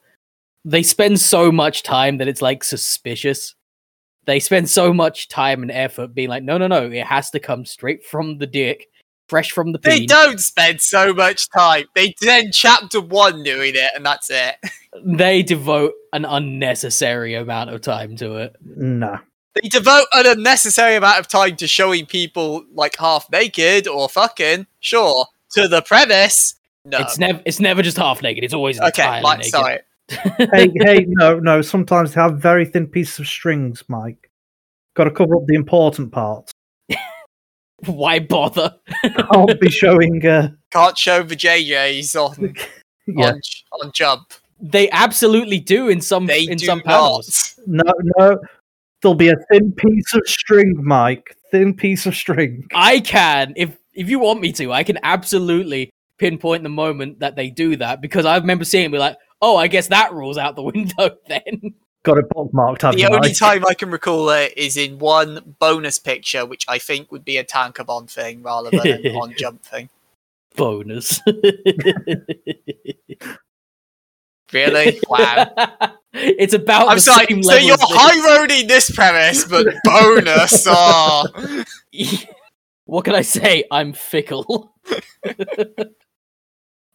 they spend so much time that it's like suspicious they spend so much time and effort being like no no no it has to come straight from the dick fresh from the They don't spend so much time. They spend chapter one doing it, and that's it. they devote an unnecessary amount of time to it Nah. They devote an unnecessary amount of time to showing people like half naked or fucking. Sure, to the premise. No. It's never it's never just half naked. It's always okay, entirely like, naked. sorry. hey, hey, no, no. Sometimes they have very thin pieces of strings, Mike. Got to cover up the important parts. Why bother? Can't be showing. Uh, Can't show the JJs on yeah, on, on jump. They absolutely do in some They in do some not. no, no. There'll be a thin piece of string, Mike. Thin piece of string. I can if if you want me to, I can absolutely pinpoint the moment that they do that because I remember seeing it and be like, oh, I guess that rules out the window then. Got it bookmarked. have The only Mike? time I can recall it is in one bonus picture, which I think would be a Tankōbon thing rather than an on jump thing. Bonus. Really? Wow. it's about I'm the sorry. same So level you're high roading this premise, but bonus. Oh. What can I say? I'm fickle.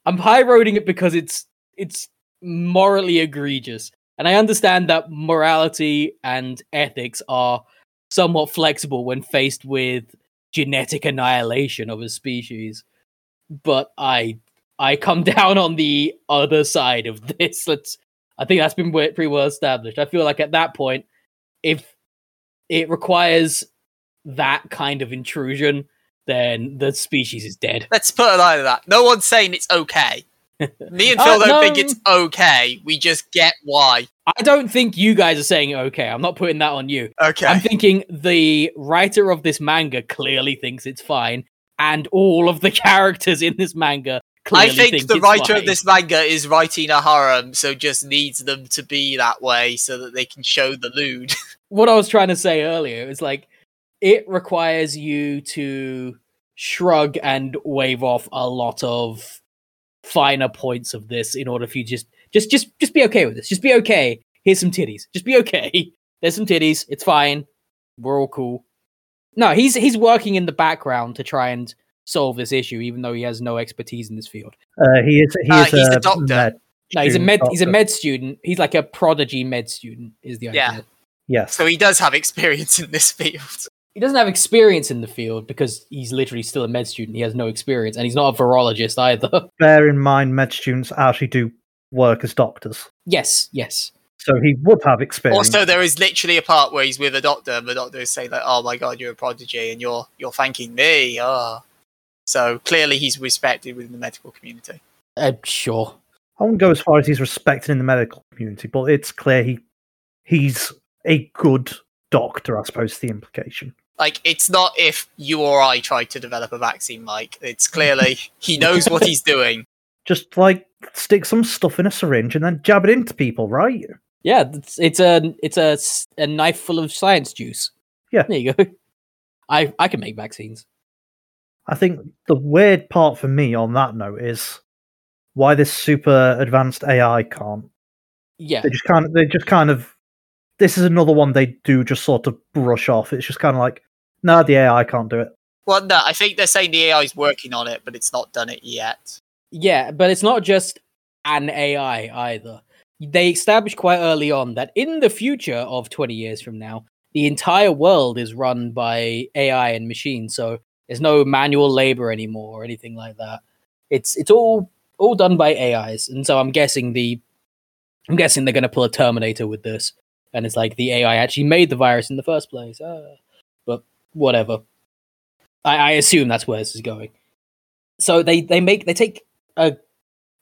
I'm high roading it because it's it's morally egregious. And I understand that morality and ethics are somewhat flexible when faced with genetic annihilation of a species. But I I come down on the other side of this. Let's I think that's been pretty well established. I feel like at that point, if it requires that kind of intrusion, then the species is dead. Let's put it like that. No one's saying it's okay. Me and Uh, Phil don't no. think it's okay. We just get why. I don't think you guys are saying okay. I'm not putting that on you. Okay. I'm thinking the writer of this manga clearly thinks it's fine, and all of the characters in this manga clearly think I think the writer fine. of this manga is writing a harem, so just needs them to be that way so that they can show the lewd. what I was trying to say earlier is like it requires you to shrug and wave off a lot of finer points of this in order for you just just just just be okay with this. Just be okay. Here's some titties. Just be okay. There's some titties. It's fine. We're all cool. No, he's he's working in the background to try and solve this issue, even though he has no expertise in this field. Uh, he is. He Uh, is he's a the doctor. med No, he's a student med he's a med student. He's like a prodigy med student, is the idea. Yeah. Yes. so he does have experience in this field. He doesn't have experience in the field because he's literally still a med student. He has no experience, and he's not a virologist either. Bear in mind, med students actually do work as doctors, yes, yes. so he would have experience. Also, there is literally a part where he's with a doctor, and the doctor is saying like, "Oh my god, you're a prodigy, and you're you're thanking me." Oh, so clearly he's respected within the medical community. Uh, sure. I won't go as far as he's respected in the medical community, but it's clear he he's a good doctor. I suppose is the implication. Like, it's not if you or I tried to develop a vaccine, Mike. It's clearly he knows what he's doing. Just like stick some stuff in a syringe and then jab it into people, right? Yeah, it's, it's a it's a, s- a knife full of science juice. Yeah. there you go. I I can make vaccines. I think the weird part for me on that note is why this super advanced AI can't. Yeah, They just kind of. They just kind of. This is another one they do just sort of brush off. It's just kind of like, no, the AI can't do it. Well, no, I think they're saying the AI is working on it, but it's not done it yet. yeah, but it's not just an AI either. They established quite early on that in the future of 20 years from now, the entire world is run by AI and machines. So there's no manual labor anymore or anything like that. It's it's all all done by AIs. And so I'm guessing the I'm guessing they're going to pull a Terminator with this, and it's like the AI actually made the virus in the first place. Ah. But whatever. I, I assume that's where this is going. So they they make they take a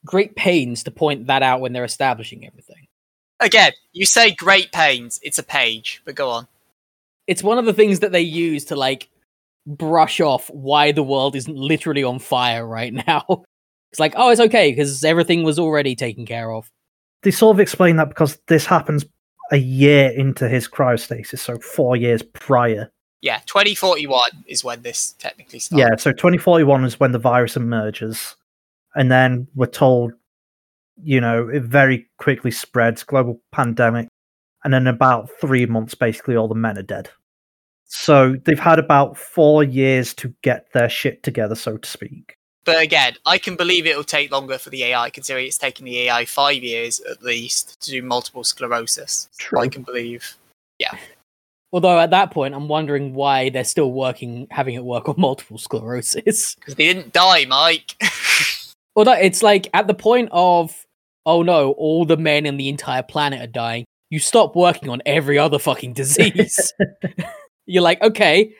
great pains to point that out when they're establishing everything. Again, you say great pains. It's a page, but go on. It's one of the things that they use to like brush off why the world isn't literally on fire right now. It's like, oh, it's okay because everything was already taken care of. They sort of explain that because this happens a year into his cryostasis, so four years prior. Yeah, 2041 is when this technically starts. Yeah, so 2041 is when the virus emerges, and then we're told, you know, it very quickly spreads, global pandemic, and in about three months, basically all the men are dead. So they've had about four years to get their shit together, so to speak. But again, I can believe it'll take longer for the AI, considering it's taken the AI five years at least to do multiple sclerosis. True. I can believe. Although at that point, I'm wondering why they're still working, having it work on multiple sclerosis. Because they didn't die, Mike. Although it's like at the point of, oh no, all the men in the entire planet are dying. You stop working on every other fucking disease. You're like, okay,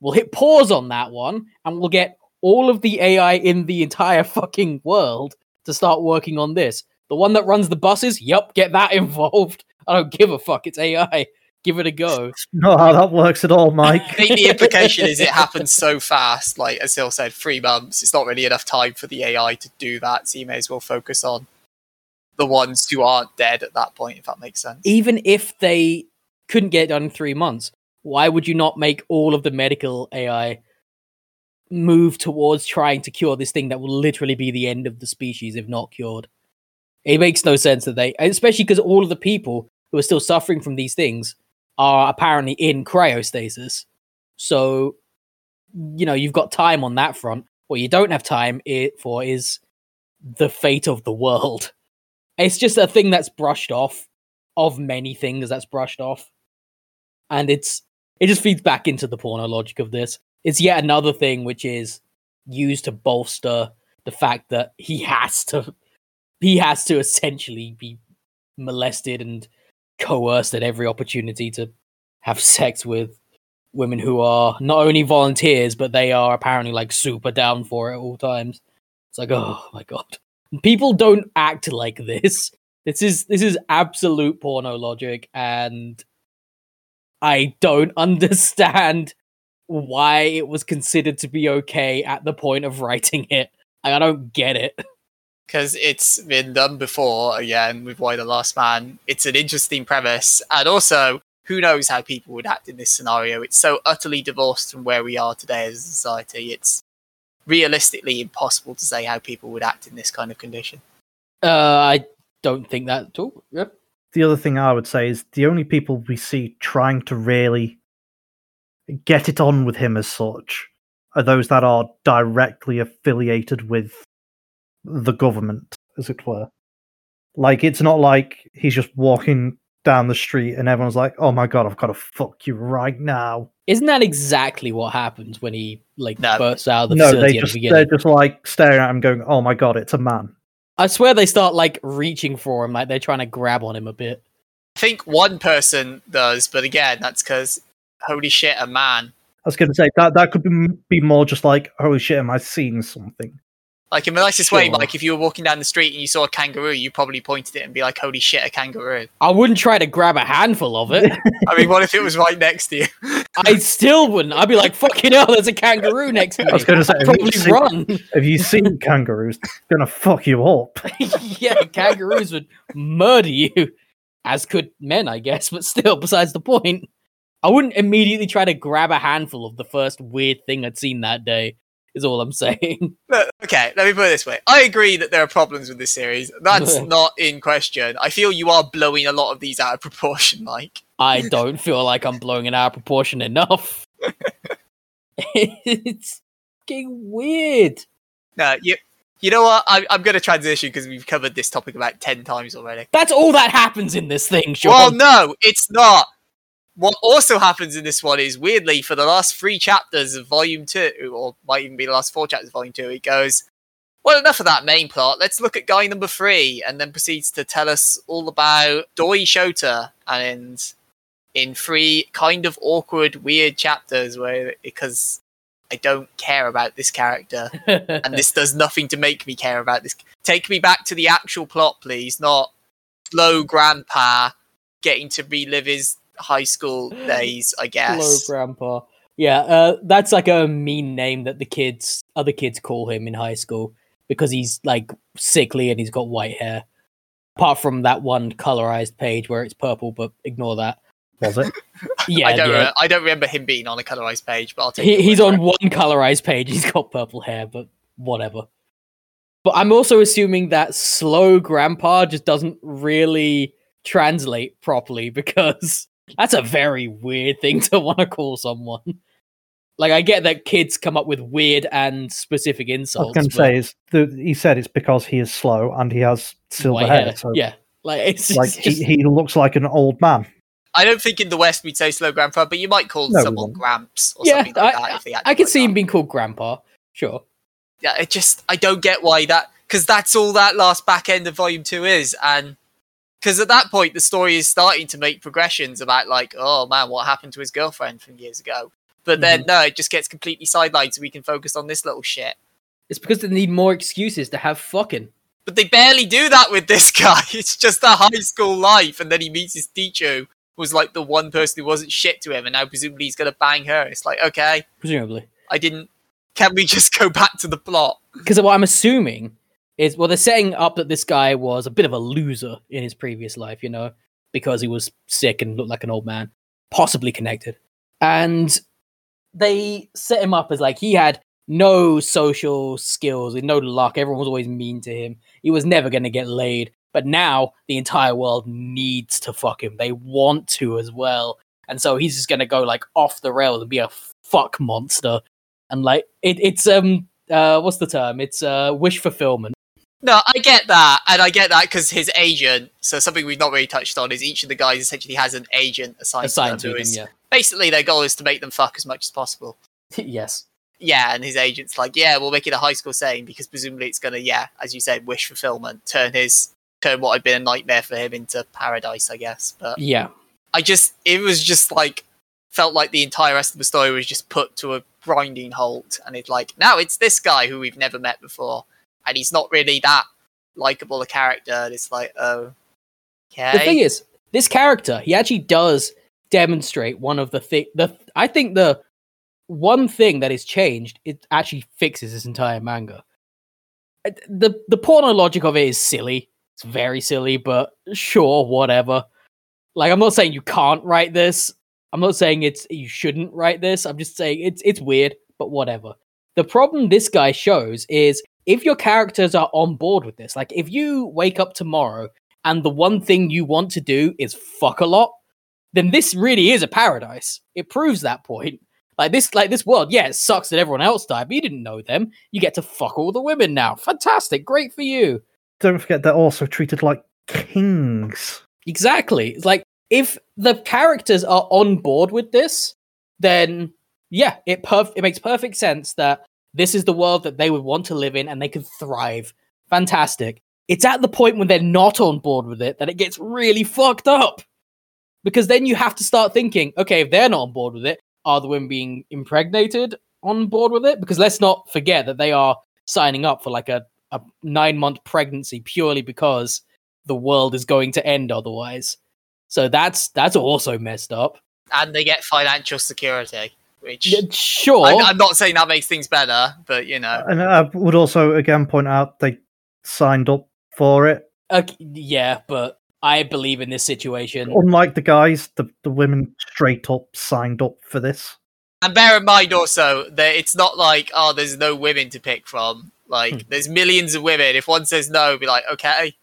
we'll hit pause on that one, and we'll get all of the AI in the entire fucking world to start working on this. The one that runs the buses, yup, get that involved. I don't give a fuck. It's AI. Give it a go. Not how that works at all, Mike. I think the implication is it happens so fast. Like as Phil said, three months. It's not really enough time for the AI to do that. So you may as well focus on the ones who aren't dead at that point, if that makes sense. Even if they couldn't get it done in three months, why would you not make all of the medical AI move towards trying to cure this thing that will literally be the end of the species if not cured? It makes no sense that they, especially because all of the people who are still suffering from these things are apparently in cryostasis. So, you know, you've got time on that front. What you don't have time for is the fate of the world. It's just a thing that's brushed off of many things that's brushed off. And it's it just feeds back into the porno logic of this. It's yet another thing which is used to bolster the fact that he has to he has to essentially be molested and coerced at every opportunity to have sex with women who are not only volunteers but they are apparently like super down for it at all times. It's like, oh my god. People don't act like this. This is this is absolute porno logic and I don't understand why it was considered to be okay at the point of writing it. I don't get it. because it's been done before again with Y: The Last Man. It's an interesting premise, and also who knows how people would act in this scenario. It's so utterly divorced from where we are today as a society. It's realistically impossible to say how people would act in this kind of condition. Uh, I don't think that at all. Yep. the other thing I would say is the only people we see trying to really get it on with him as such are those that are directly affiliated with the government, as it were. Like, it's not like he's just walking down the street and everyone's like, oh my god, I've got to fuck you right now. Isn't that exactly what happens when he like No. bursts out of the no, facility they at just, the they're just like staring at him going, oh my god, it's a man. I swear they start like reaching for him, like they're trying to grab on him a bit. I think one person does, but again, that's because holy shit, a man. I was going to say that that could be, be more just like, holy shit, am I seeing something? Like in the nicest way, Sure. Mike, if you were walking down the street and you saw a kangaroo, you probably pointed it and be like, "Holy shit, a kangaroo!" I wouldn't try to grab a handful of it. I mean, what if it was right next to you? I still wouldn't. I'd be like, "Fucking hell, there's a kangaroo next to me." I was going to say, I'd have you probably seen- run. Have you seen kangaroos? They're gonna fuck you up. yeah, kangaroos would murder you, as could men, I guess. But still, besides the point, I wouldn't immediately try to grab a handful of the first weird thing I'd seen that day. Is all I'm saying. Look, okay, let me put it this way. I agree that there are problems with this series. That's not in question. I feel you are blowing a lot of these out of proportion, Mike. I don't feel like I'm blowing it out of proportion enough. it's getting weird. No, you. You know what? I, I'm going to transition because we've covered this topic about ten times already. That's all that happens in this thing, Sean. Well, no, it's not. What also happens in this one is weirdly for the last three chapters of volume two, or might even be the last four chapters of volume two, it goes, Well, enough of that main plot. Let's look at guy number three, and then proceeds to tell us all about Doi Shota and in three kind of awkward, weird chapters where because I don't care about this character and this does nothing to make me care about this. Take me back to the actual plot, please, not slow grandpa getting to relive his high school days, I Hello, guess. Grandpa. Yeah, uh, that's like a mean name that the kids, other kids, call him in high school because he's like sickly and he's got white hair. Apart from that one colorized page where it's purple, but ignore that. Was it? Yeah, I don't. yeah. re- I don't remember him being on a colorized page, but I'll take. He, he's on it. one colorized page. He's got purple hair, but whatever. But I'm also assuming that slow grandpa just doesn't really translate properly because that's a very weird thing to want to call someone. Like I get that kids come up with weird and specific I was insults. going to but say is the, he said it's because he is slow and he has silver white hair. So yeah, like it's like just, he, he looks like an old man. I don't think in the West we'd say slow grandpa, but you might call No, we someone. Gramps or yeah. something like I, that. If they I acted could like see him being called grandpa. Sure. yeah, it just I don't get why that because that's all that last back end of volume two is, and because at that point the story is starting to make progressions about like, oh man, what happened to his girlfriend from years ago. But then mm-hmm. no, it just gets completely sidelined, so we can focus on this little shit. It's because they need more excuses to have fucking. But they barely do that with this guy. It's just a high school life, and then he meets his teacher, who was like the one person who wasn't shit to him, and now presumably he's gonna bang her. It's like, okay, Presumably. I didn't. Can we just go back to the plot? Because what I'm assuming is, well, they're setting up that this guy was a bit of a loser in his previous life, you know, because he was sick and looked like an old man, possibly connected. And they set him up as like he had no social skills no luck. Everyone was always mean to him. He was never going to get laid. But now the entire world needs to fuck him. They want to as well. And so he's just going to go like off the rails and be a fuck monster. And like it, it's um uh what's the term? It's uh wish fulfillment. No, I get that, and I get that because his agent. So something we've not really touched on is each of the guys essentially has an agent assigned, Assigned to to them. who him, is- yeah. Basically, their goal is to make them fuck as much as possible. yes. Yeah, and his agent's like, yeah, we'll make it a high school setting because presumably it's gonna, yeah, as you said, wish fulfillment, turn his, turn what had been a nightmare for him into paradise, I guess. But Yeah. I just, it was just like, felt like the entire rest of the story was just put to a grinding halt, and it's like, now it's this guy who we've never met before, and he's not really that likable a character. And it's like, oh, okay. The thing is, this character, he actually does demonstrate one of the thing. The I think the one thing that is changed, it actually fixes this entire manga. Uh, The the porno logic of it is silly. It's very silly, but sure, whatever. Like I'm not saying you can't write this. I'm not saying it's you shouldn't write this. I'm just saying it's it's weird, but whatever. The problem this guy shows is if your characters are on board with this, like if you wake up tomorrow and the one thing you want to do is fuck a lot, then this really is a paradise. It proves that point. Like this, like this world, yeah, it sucks that everyone else died, but you didn't know them. You get to fuck all the women now. Fantastic, great for you. Don't forget they're also treated like kings. Exactly. It's like if the characters are on board with this, then yeah, it perf- it makes perfect sense that this is the world that they would want to live in and they could thrive. Fantastic. It's at the point when they're not on board with it that it gets really fucked up. Because then you have to start thinking, okay, if they're not on board with it, are the women being impregnated on board with it? Because let's not forget that they are signing up for like a, a nine month pregnancy purely because the world is going to end otherwise. So that's that's also messed up. and they get financial security, which Yeah, Sure. I'm, I'm not saying that makes things better, but you know, And I would also again point out they signed up for it. Okay, yeah, but I believe in this situation. Unlike the guys, the, the women straight up signed up for this. and bear in mind also that it's not like oh, there's no women to pick from. Like, Hmm. there's millions of women. If one says no, be like, okay,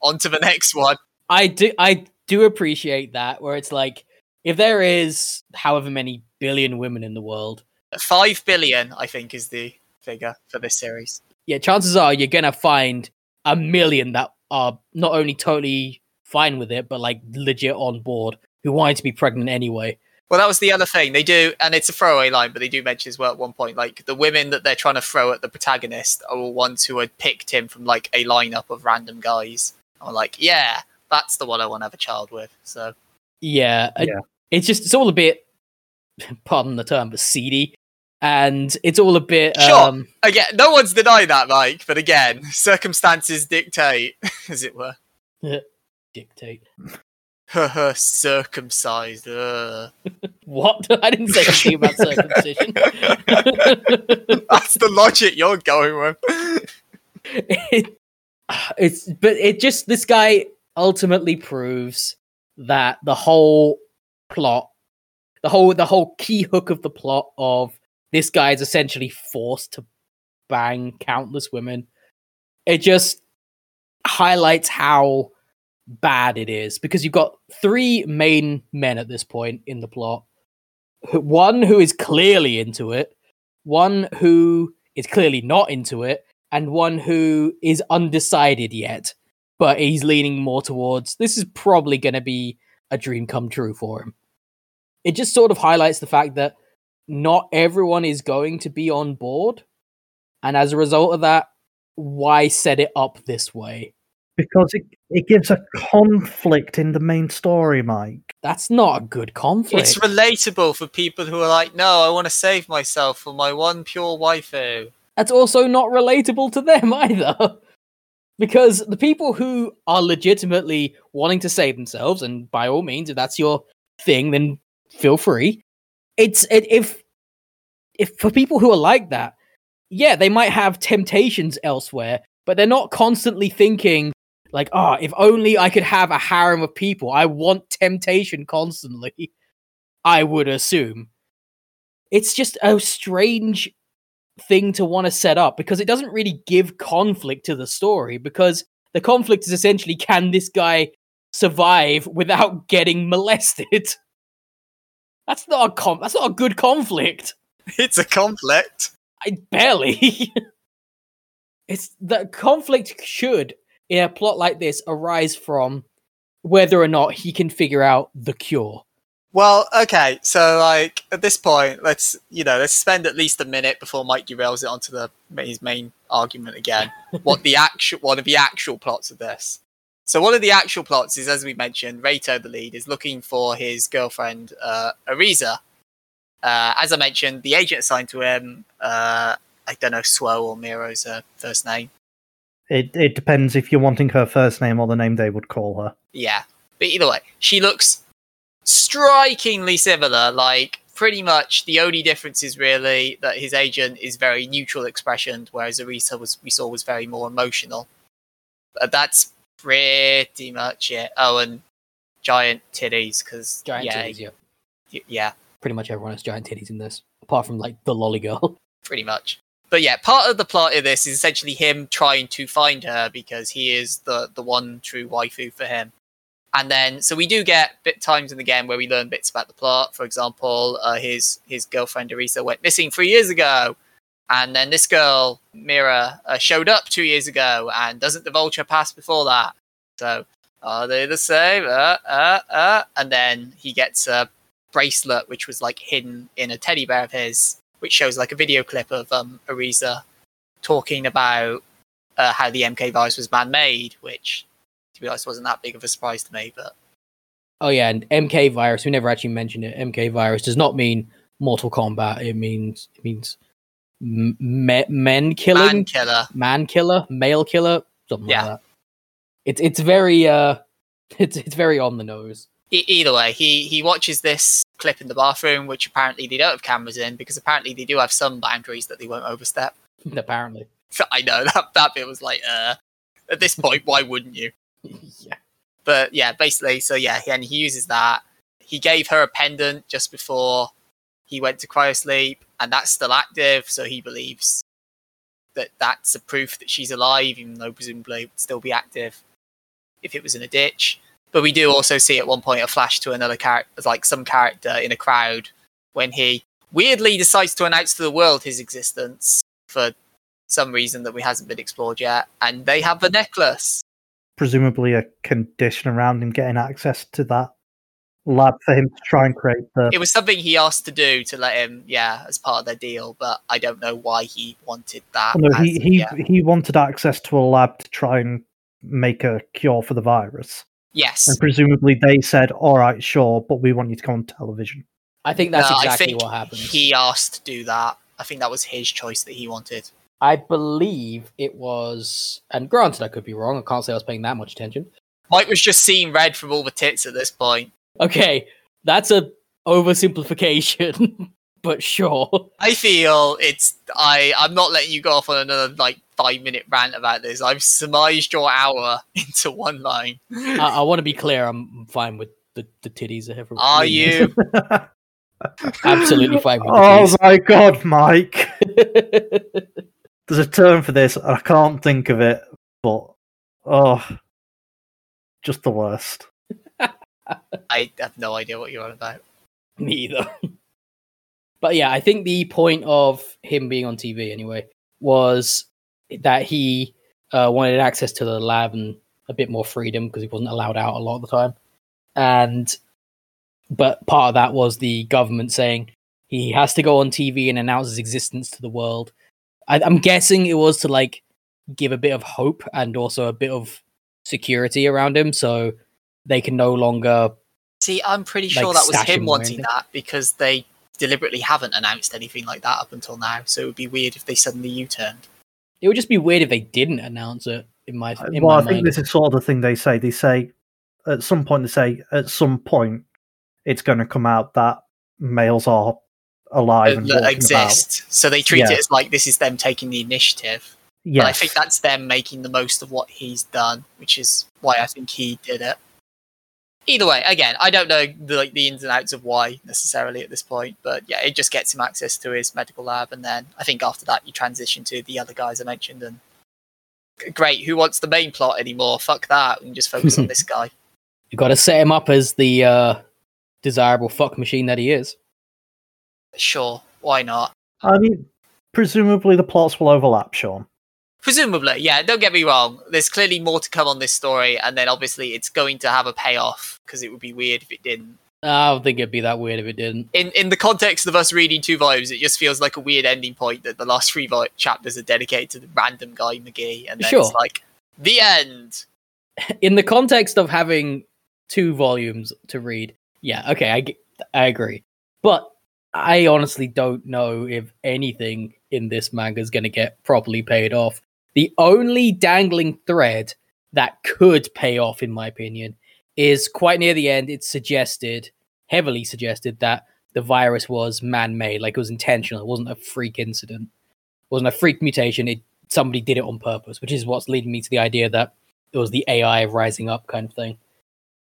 on to the next one. I do I do appreciate that where it's like if there is however many billion women in the world, Five billion, I think, is the figure for this series. yeah, chances are you're gonna find a million that are not only totally fine with it, but like legit on board who wanted to be pregnant anyway. Well, that was the other thing they do, and it's a throwaway line, but they do mention as well at one point, like the women that they're trying to throw at the protagonist are all ones who had picked him from like a lineup of random guys. I'm like, yeah, that's the one I want to have a child with. So Yeah, Yeah. It's just it's all a bit, pardon the term, but seedy, and it's all a bit. Sure. Um, again, no one's denying that, Mike. But again, circumstances dictate, as it were. dictate. Circumcised. ugh. What? I didn't say anything about circumcision. That's the logic you're going with. it, it's but it just this guy ultimately proves that the whole plot, the whole the whole key hook of the plot of this guy is essentially forced to bang countless women. It just highlights how bad it is because you've got three main men at this point in the plot. One who is clearly into it, one who is clearly not into it, and one who is undecided yet, but he's leaning more towards this is probably going to be a dream come true for him. It just sort of highlights the fact that not everyone is going to be on board, and as a result of that, why set it up this way? Because it, it gives a conflict in the main story, Mike. That's not a good conflict. It's relatable for people who are like, no, I want to save myself for my one pure waifu. that's also not relatable to them either. Because the people who are legitimately wanting to save themselves, and by all means, if that's your thing, then feel free. It's it, if if for people who are like that, yeah, they might have temptations elsewhere, but they're not constantly thinking like, ah, if only I could have a harem of people. I want temptation constantly. I would assume. It's just a strange thing to want to set up because it doesn't really give conflict to the story because the conflict is essentially can this guy survive without getting molested? That's not a com- that's not a good conflict. It's a conflict. I barely. it's the conflict should in a plot like this arise from whether or not he can figure out the cure. Well, okay, so like at this point, let's you know let's spend at least a minute before Mike derails it onto the his main argument again. what the actual one of the actual plots of this? So one of the actual plots is, as we mentioned, Reito, the lead, is looking for his girlfriend uh, Ariza. Uh, as I mentioned, the agent assigned to him, uh, I don't know, Suo or Mira's first name. It it depends if you're wanting her first name or the name they would call her. Yeah, but either way, she looks strikingly similar. Like pretty much the only difference is really that his agent is very neutral expressioned, whereas Arisa was we saw was very more emotional. But that's pretty much it. Oh, and giant titties because Giant yeah, titties, yeah. y- yeah, Pretty much everyone has giant titties in this, apart from like the loli girl. pretty much. But yeah, part of the plot of this is essentially him trying to find her because he is the the one true waifu for him. And then, so we do get bit times in the game where we learn bits about the plot. For example, uh, his his girlfriend Arisa went missing three years ago, and then this girl Mira uh, showed up two years ago and doesn't divulge her past before that. So are they the same? Uh, uh, uh. And then he gets a bracelet which was like hidden in a teddy bear of his, which shows like a video clip of um, Ariza talking about uh, how the MK virus was man-made, which to be honest wasn't that big of a surprise to me. But Oh yeah, and MK virus. We never actually mentioned it. MK virus does not mean Mortal Kombat. It means it means m- me- men killing, man killer. man killer, male killer, something Yeah. like that. It's it's very uh, it's it's very on the nose. E- either way, he he watches this clip in the bathroom, which apparently they don't have cameras in because apparently they do have some boundaries that they won't overstep. Apparently, I know that that bit was like, uh, at this point, why wouldn't you? yeah. But yeah, basically, so yeah, and he uses that. He gave her a pendant just before he went to cryosleep, and that's still active. So he believes that that's a proof that she's alive, even though presumably it would still be active if it was in a ditch. But we do also see at one point a flash to another character, like some character in a crowd, when he weirdly decides to announce to the world his existence for some reason that we hasn't been explored yet, and they have the necklace. Presumably a condition around him getting access to that lab for him to try and create the it was something he asked to do to let him, yeah, as part of their deal. But I don't know why he wanted that. no, he as- he yeah. he wanted access to a lab to try and make a cure for the virus. yes, And presumably they said, All right, sure, but we want you to come on television. I think that's No, I exactly think what happened. he asked to do that. I think that was his choice that he wanted. I believe it was, and granted, I could be wrong. I can't say I was paying that much attention. Mike was just seeing red from all the tits at this point. Okay, that's a oversimplification, but sure. I feel it's I. I'm not letting you go off on another like five minute rant about this. I've surmised your hour into one line. I, I want to be clear. I'm fine with the, the titties. Everyone, Are you? absolutely fine with oh the my god, Mike. Titties? There's a term for this, and I can't think of it, but oh just the worst. I have no idea what you're on about. Neither. but yeah, I think the point of him being on TV anyway was that he uh, wanted access to the lab and a bit more freedom because he wasn't allowed out a lot of the time. And but part of that was the government saying he has to go on TV and announce his existence to the world. I, I'm guessing it was to like give a bit of hope and also a bit of security around him, so they can no longer See, I'm pretty Like, sure that was him him wanting that because they deliberately haven't announced anything like that up until now. So it would be weird if they suddenly U-turned. It would just be weird if they didn't announce it. In my, uh, in well, my I think mind. this is sort of the thing they say. They say at some point they say at some point it's going to come out that males are alive and that walking exist. So they treat Yeah. it as like this is them taking the initiative. Yeah, I think that's them making the most of what he's done, which is why I think he did it. Either way, again, I don't know the, like the ins and outs of why necessarily at this point, but yeah, it just gets him access to his medical lab, and then I think after that you transition to the other guys I mentioned, and great, who wants the main plot anymore? Fuck that, we can just focus on this guy. You've got to set him up as the uh, desirable fuck machine that he is. Sure, why not? I mean, presumably the plots will overlap, Sean. Presumably, yeah. Don't get me wrong. There's clearly more to come on this story, and then obviously it's going to have a payoff because it would be weird if it didn't. I don't think it'd be that weird if it didn't. In in the context of us reading two volumes, it just feels like a weird ending point that the last three vol- chapters are dedicated to the random guy McGee, and then it's Sure. like the end. In the context of having two volumes to read, yeah, okay, I I agree. But I honestly don't know if anything in this manga is going to get properly paid off. The only dangling thread that could pay off, in my opinion, is quite near the end. It's suggested, heavily suggested, that the virus was man-made, like it was intentional. It wasn't a freak incident. It wasn't a freak mutation. It somebody did it on purpose, which is what's leading me to the idea that it was the AI rising up kind of thing,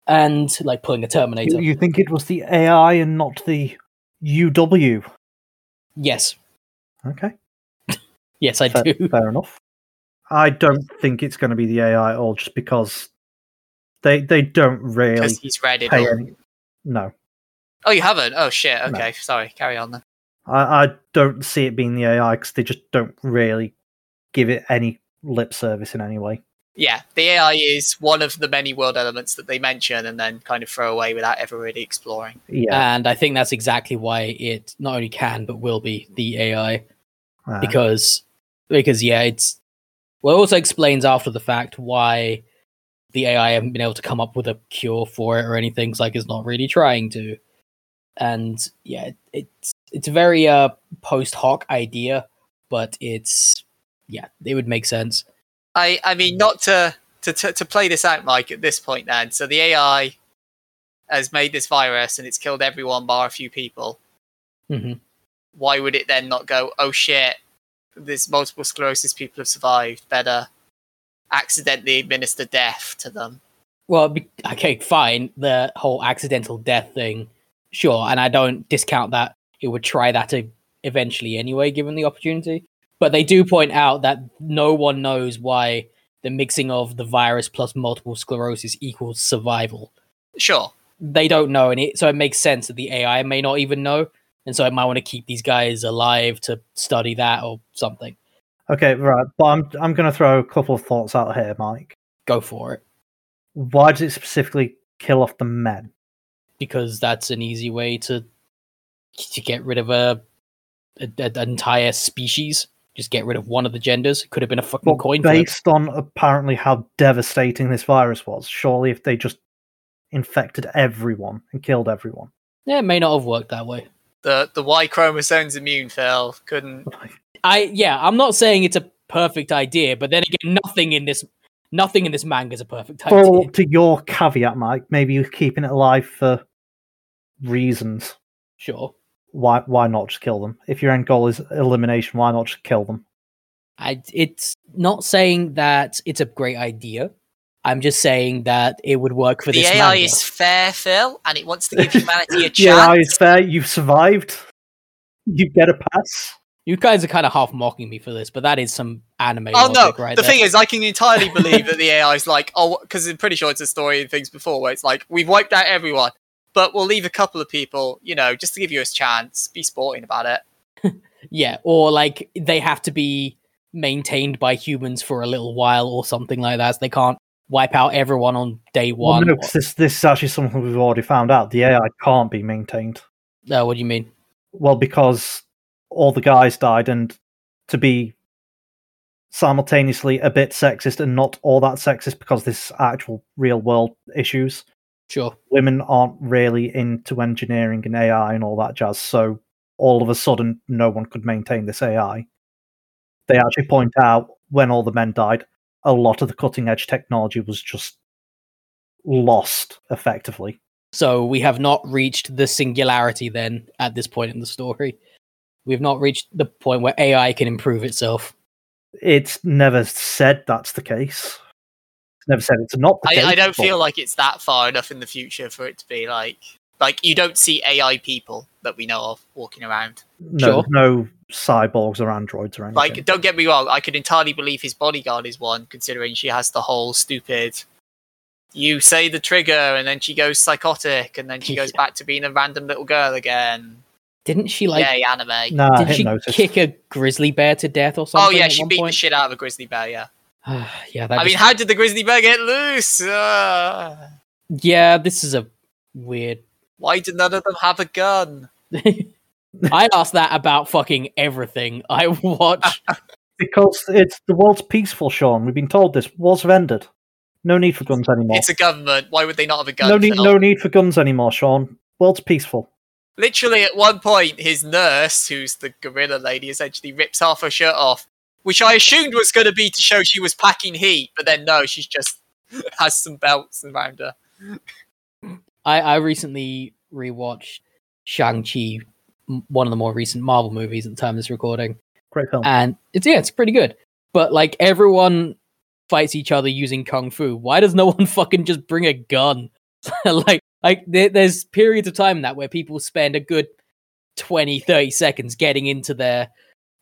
and like pulling a Terminator. you think it was the AI and not the UW? Yes, Okay, yes, I fair, do. fair enough. I don't think it's going to be the AI at all, just because they they don't really Because he's read it. any. No, Oh, you haven't? Oh shit. No. Okay, sorry. Carry on then. I, I don't see it being the AI because they just don't really give it any lip service in any way. Yeah, the AI is one of the many world elements that they mention and then kind of throw away without ever really exploring. Yeah, And I think that's exactly why it not only can but will be the AI uh, because because yeah, it's well it also explains after the fact why the AI haven't been able to come up with a cure for it or anything. It's like it's not really trying to. And yeah, it's it's a very uh post hoc idea, but it's yeah, it would make sense. I I mean not to to to, play this out, Mike. At this point, then, so the AI has made this virus and it's killed everyone bar a few people. hmm Why would it then not go? Oh shit! This multiple sclerosis people have survived. Better accidentally administer death to them. Well, okay, fine. The whole accidental death thing, sure, and I don't discount that it would try that eventually anyway, given the opportunity. But they do point out that no one knows why the mixing of the virus plus multiple sclerosis equals survival. Sure. They don't know, and it so it makes sense that the AI may not even know, and so it might want to keep these guys alive to study that or something. okay, right. But I'm I'm going to throw a couple of thoughts out here, Mike. Go for it, Why does it specifically kill off the men? because that's an easy way to to get rid of a, a, a- an entire species. Just get rid of one of the genders. It could have been a fucking But coin flip. based on apparently how devastating this virus was, surely if they just infected everyone and killed everyone, Yeah, it may not have worked that way. The the Y chromosome's immune, Phil. Couldn't I yeah, I'm not saying it's a perfect idea, but then again, nothing in this nothing in this manga is a perfect idea. Well, to your caveat, Mike, maybe you're keeping it alive for reasons. Sure. Why why not just kill them? If your end goal is elimination, why not just kill them? I it's not saying that it's a great idea. I'm just saying that it would work for the this AI manga. is fair, Phil, and it wants to give humanity a chance. Yeah, chance. it's fair. You've survived. You get a pass. You guys are kind of half mocking me for this, but that is some anime Oh no! right the there. thing is, I can entirely believe that the AI is like, oh, because I'm pretty sure it's a story and things before where it's like we've wiped out everyone, but we'll leave a couple of people, you know, just to give you a chance. Be sporting about it. Yeah, or like they have to be maintained by humans for a little while or something like that. So they can't wipe out everyone on day Well, one. no, 'cause this this is actually something we've already found out. The AI can't be maintained. No, what do you mean? Well, because all the guys died, and to be simultaneously a bit sexist and not all that sexist because this actual real world issues. Sure. Women aren't really into engineering and AI and all that jazz, so all of a sudden no one could maintain this AI. They actually point out when all the men died, a lot of the cutting edge technology was just lost effectively. So we have not reached the singularity then at this point in the story. We've not reached the point where AI can improve itself. It's never said that's the case. It's never said it's not the. I, I don't but feel like it's that far enough in the future for it to be like like you don't see AI people that we know of walking around. no, Sure. no cyborgs or androids or anything. Like, don't get me wrong, I could entirely believe his bodyguard is one, considering she has the whole stupid. You say the trigger, and then she goes psychotic, and then she goes back to being a random little girl again. Didn't she like? Yay, anime! nah, did she hypnosis. kick a grizzly bear to death or something? oh yeah, she one beat the shit out of a grizzly bear. Yeah, yeah, that I mean, how did the grizzly bear get loose? Uh, yeah, this is a weird. why did none of them have a gun? I asked that about fucking everything I watch. Because it's the world's peaceful, Sean. We've been told this. Wars have ended. No need for guns anymore. It's a government. Why would they not have a gun? No need, no need for guns anymore, Sean. World's peaceful. Literally, at one point, his nurse, who's the gorilla lady, essentially rips half her shirt off, which I assumed was going to be to show she was packing heat, but then no, she's just has some belts around her. I, I recently rewatched Shang Chi, one of the more recent Marvel movies at the time of this recording, Great film. and it's yeah, it's pretty good. But like everyone fights each other using kung fu. Why does no one fucking just bring a gun? like like there, there's periods of time in that where people spend a good 20 30 seconds getting into their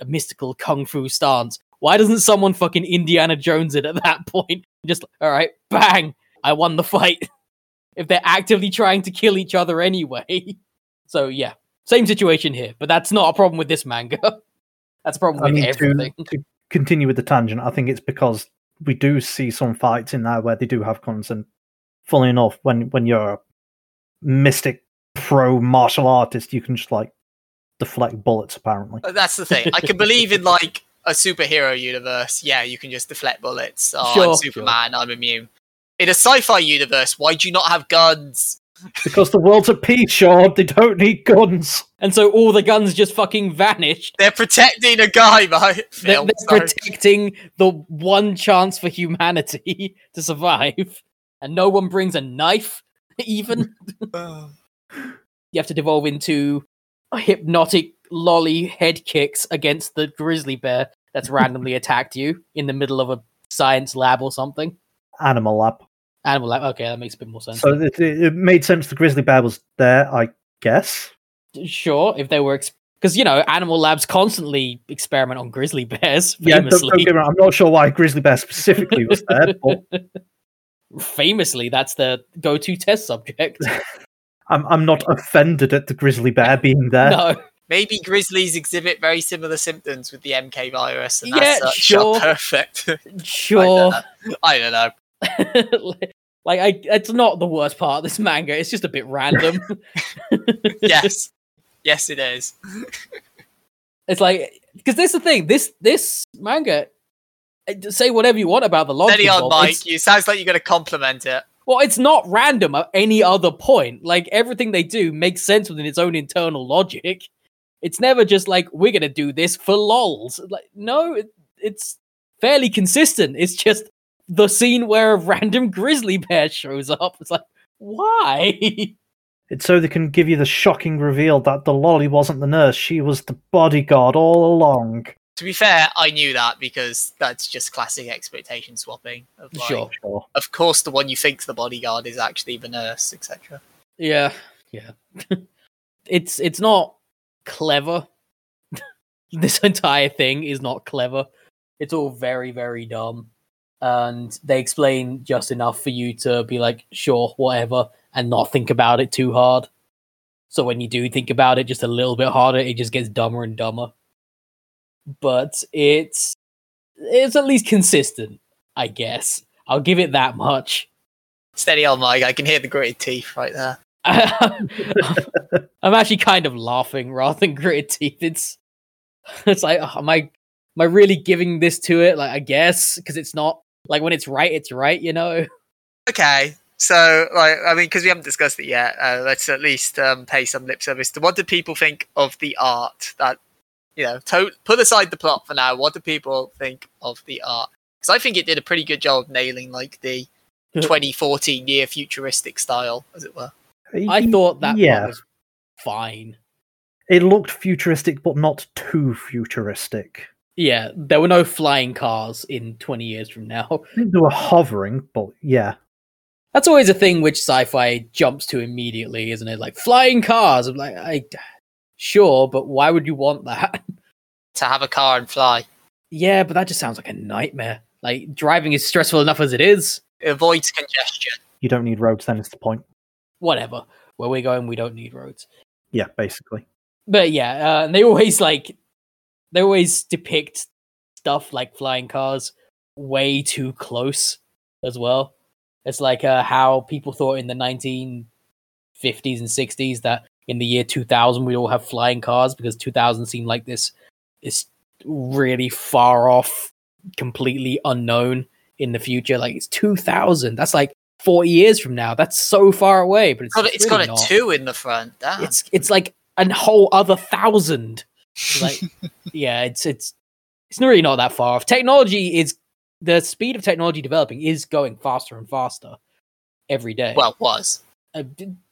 mystical kung fu stance. Why doesn't someone fucking Indiana Jones it at that point? Just all right, bang, I won the fight. if they're actively trying to kill each other anyway. So yeah, same situation here, but that's not a problem with this manga. That's a problem I with mean, to, everything. to continue with the tangent, I think it's because we do see some fights in there where they do have guns, and fully enough, when when you're a mystic pro martial artist, you can just like deflect bullets. Apparently, uh, that's the thing. I can believe in like a superhero universe. Yeah, you can just deflect bullets. Oh, Sure, I'm sure. Superman. I'm immune. In a sci-fi universe, why do you not have guns? because the world's at peace, Sean. They don't need guns. And so all the guns just fucking vanished. They're protecting a guy, right? They're, Phil, they're protecting the one chance for humanity to survive, and no one brings a knife. Even you have to devolve into hypnotic loli head kicks against the grizzly bear that's randomly attacked you in the middle of a science lab or something. Animal lab. Animal lab. Okay, that makes a bit more sense. So it, it made sense. The grizzly bear was there, I guess. sure, if they were. Because, you know, animal labs constantly experiment on grizzly bears. Yeah, don't, Famously. don't get me wrong. I'm not sure why grizzly bear specifically was there, but famously, that's the go to test subject. I'm I'm not offended at the grizzly bear being there. no. Maybe grizzlies exhibit very similar symptoms with the MK virus, and Yeah, as such sure. perfect. Sure. I don't know. like, I, it's not the worst part of this manga. It's just a bit random. Yes, yes, it is. it's like because this is the thing. This this manga. Say whatever you want about the logic. Steady on, Mike. it's- You sounds like you're going to compliment it. Well, it's not random at any other point. Like everything they do makes sense within its own internal logic. It's never just like we're gonna do this for lols. Like no, it, it's fairly consistent. It's just the scene where a random grizzly bear shows up. It's like why? It's so they can give you the shocking reveal that the loli wasn't the nurse; she was the bodyguard all along. To be fair, I knew that because that's just classic expectation swapping. Of like, Sure. Sure. Of course, the one you think's the bodyguard is actually the nurse, etc. Yeah, yeah. it's it's not clever. this entire thing is not clever. It's all very very dumb, and they explain just enough for you to be like, sure, whatever, and not think about it too hard. So when you do think about it just a little bit harder, it just gets dumber and dumber. But it's it's at least consistent, I guess. I'll give it that much. Steady on, Mike. I can hear the gritted teeth right there. I'm actually kind of laughing rather than gritted teeth. It's it's like, oh, am I am I really giving this to it? Like, I guess because it's not like when it's right, it's right. You know? Okay, so like, I mean, because we haven't discussed it yet, uh, let's at least um, pay some lip service to what do people think of the art that you know. To- put aside the plot for now. What do people think of the art? Because I think it did a pretty good job of nailing like the 2014 near futuristic style, as it were. I thought that yeah, was fine. it looked futuristic, but not too futuristic. Yeah, there were no flying cars in 20 years from now. I think they were hovering, but yeah, That's always a thing which sci-fi jumps to immediately, isn't it? Like flying cars. I'm like, I sure, but why would you want that? To have a car and fly. yeah, but that just sounds like a nightmare. Like driving is stressful enough as it is. It avoids congestion. you don't need roads. Then is the point. Whatever. Where we're going, we don't need roads. Yeah, basically. But yeah, uh, they always like they always depict stuff like flying cars way too close as well. It's like uh, how people thought in the 1950s and 60s that in the year 2000 we'd all have flying cars because 2000 seemed like this is really far off, completely unknown in the future. Like it's 2000. That's like 40 years from now. That's so far away. But it's, Got it- it's got really a not. two in the front. Damn. It's it's like a whole other thousand. Like yeah, it's it's it's really not that far off. Technology is the speed of technology developing is going faster and faster every day. well, was. Uh,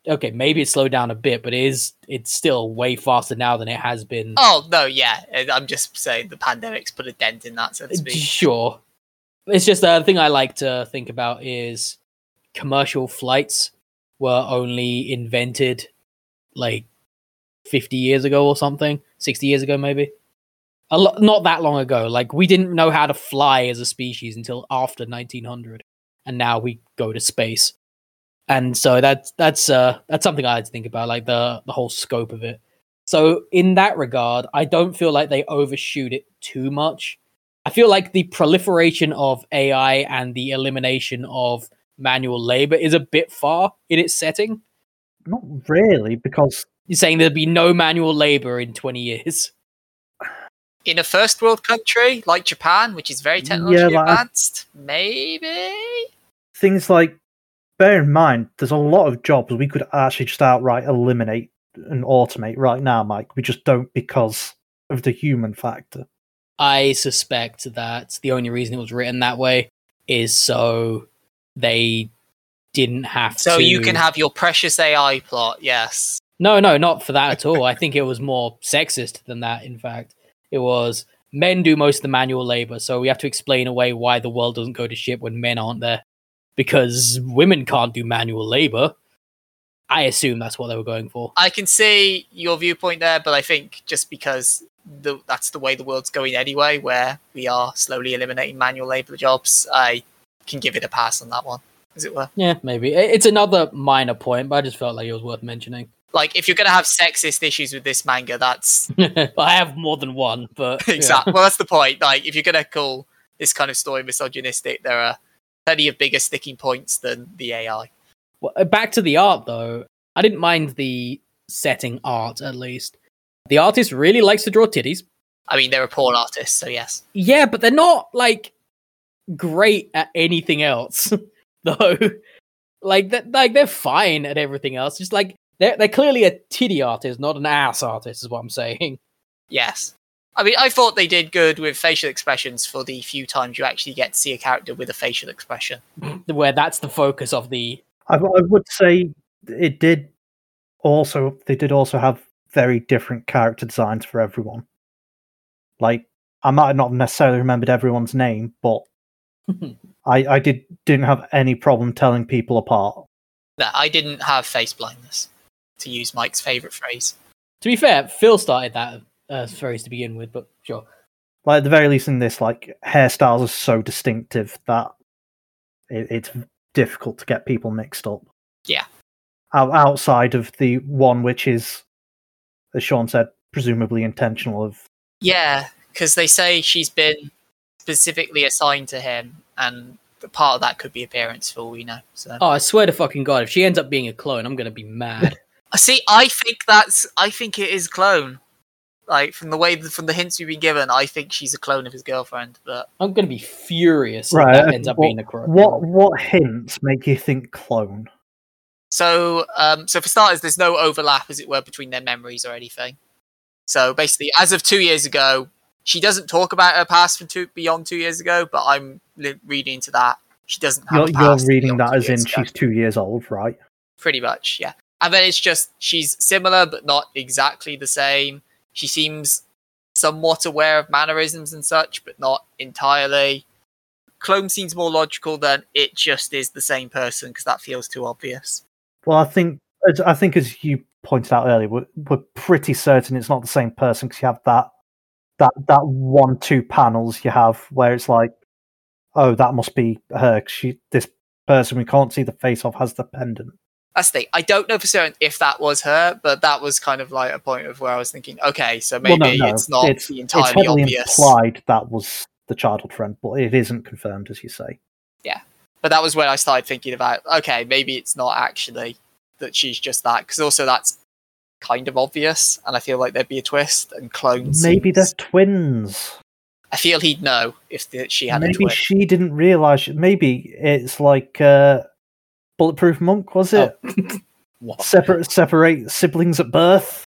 okay, maybe it slowed down a bit, but it is it's still way faster now than it has been. Oh no, yeah. I'm just saying the pandemic's put a dent in that, so to speak. Sure. It's just uh, the thing I like to think about is commercial flights were only invented like 50 years ago or something, 60 years ago maybe. A lo- not that long ago. Like we didn't know how to fly as a species until after 1900 and now we go to space. And so that's that's uh that's something I had to think about like the the whole scope of it. So in that regard, I don't feel like they overshoot it too much. I feel like the proliferation of AI and the elimination of manual labor is a bit far in its setting. Not really, because You're saying there'd be no manual labor in 20 years. In a first world country like Japan, which is very technologically like I- advanced, maybe. things like bear in mind there's a lot of jobs we could actually just outright eliminate and automate right now mike we just don't because of the human factor I suspect that the only reason it was written that way is so they didn't have So to. So you can have your precious AI plot. Yes. No, no, not for that at all. I think it was more sexist than that, in fact. It was men do most of the manual labor, so we have to explain away why the world doesn't go to shit when men aren't there. Because women can't do manual labor. I assume that's what they were going for. I can see your viewpoint there, but I think just because the, that's the way the world's going anyway, where we are slowly eliminating manual labor jobs, I can give it a pass on that one, as it were. Yeah, maybe. It's another minor point, but I just felt like it was worth mentioning. Like, if you're going to have sexist issues with this manga, that's I have more than one, but yeah. exactly. Well, that's the point. Like, if you're going to call this kind of story misogynistic, there are plenty of bigger sticking points than the AI. Well, uh, back to the art though. I didn't mind the setting art at least. The artist really likes to draw titties. I mean, they're a porn artist, so yes. Yeah, but they're not like great at anything else though. like that like they're fine at everything else. Just like they're they're clearly a titty artist, not an ass artist is what I'm saying. Yes. I mean, I thought they did good with facial expressions for the few times you actually get to see a character with a facial expression. Where that's the focus of the I, I would say it did also they did also have very different character designs for everyone like i might not have necessarily remembered everyone's name but i i did didn't have any problem telling people apart That I didn't have face blindness, to use Mike's favorite phrase. To be fair, Phil started that uh, phrase to begin with, but sure. like at the very least in this like hairstyles are so distinctive that it, it's difficult to get people mixed up Yeah. Out, outside of the one which is as sean said presumably intentional of Yeah, because they say she's been specifically assigned to him, and part of that could be appearance for all we know. So, Oh, I swear to fucking god, if she ends up being a clone, I'm gonna be mad. See, I think that's, I think it is clone. Like from the way, from the hints we've been given, I think she's a clone of his girlfriend. But I'm gonna be furious if Right, that uh, ends up what- being a clone. What what hints make you think clone? So, um, so for starters, there's no overlap, as it were, between their memories or anything. So basically, as of two years ago, she doesn't talk about her past from two beyond two years ago. But I'm li- reading into that she doesn't have. You're, a you're reading that as in ago. she's two years old, right? pretty much, yeah. And then it's just she's similar but not exactly the same. She seems somewhat aware of mannerisms and such, but not entirely. Clone seems more logical than it just is the same person because that feels too obvious. Well, I think as- I think as you pointed out earlier, we're, we're pretty certain it's not the same person because you have that that that one two panels you have where it's like, oh, that must be her. 'cause she this person we can't see the face of has the pendant. That's the thing. I don't know for certain if that was her, but that was kind of like a point of where I was thinking, okay, so maybe well, no, no, it's not it's, the it's entirely heavily obvious. implied that was the childhood friend, but it isn't confirmed, as you say. Yeah, but that was when I started thinking about, okay, maybe it's not actually that she's just that, because also that's kind of obvious, and I feel like there'd be a twist. And clones, Maybe they're twins. I feel he'd know if the, she had a Maybe she didn't realize. Maybe it's like uh, Bulletproof Monk, was it? Oh. What? Separate, separate siblings at birth.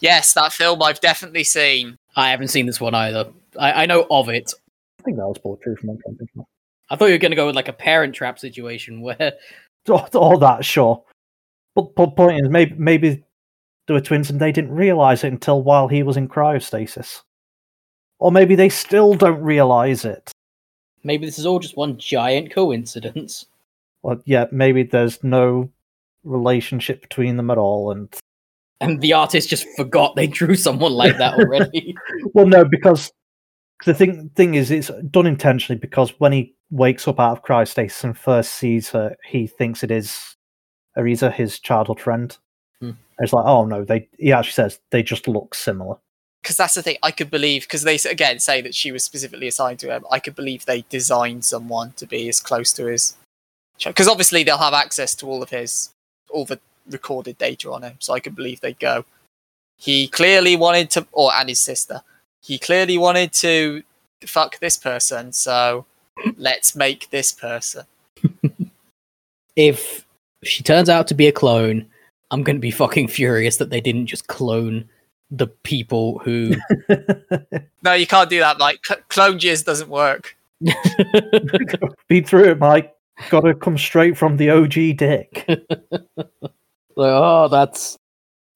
Yes, that film I've definitely seen. I haven't seen this one either. I, I know of it. I think that was Bulletproof Monk. I'm thinking. I thought you were going to go with like a parent trap situation where All, all that, sure. But, but point is, maybe maybe they were twins and they didn't realize it until while he was in cryostasis, or maybe they still don't realize it. maybe this is all just one giant coincidence. Or yeah, maybe there's no relationship between them at all, and And the artist just forgot they drew someone like that already. Well, no, because the thing thing is, it's done intentionally. Because when he wakes up out of cryostasis and first sees her, he thinks it is Ariza, his childhood friend. Hmm. It's like, oh no, they. He actually says they just look similar. Because that's the thing, I could believe, because they again say that she was specifically assigned to him, I could believe they designed someone to be as close to his. Because obviously they'll have access to all of his, all the recorded data on him, so I could believe they'd go. He clearly wanted to, or and his sister, he clearly wanted to fuck this person, so let's make this person. if she turns out to be a clone, I'm going to be fucking furious that they didn't just clone the people who. No, you can't do that, Mike. Cl- clone jizz doesn't work. Be through it, Mike. Got to come straight from the OG dick. Like, oh, that's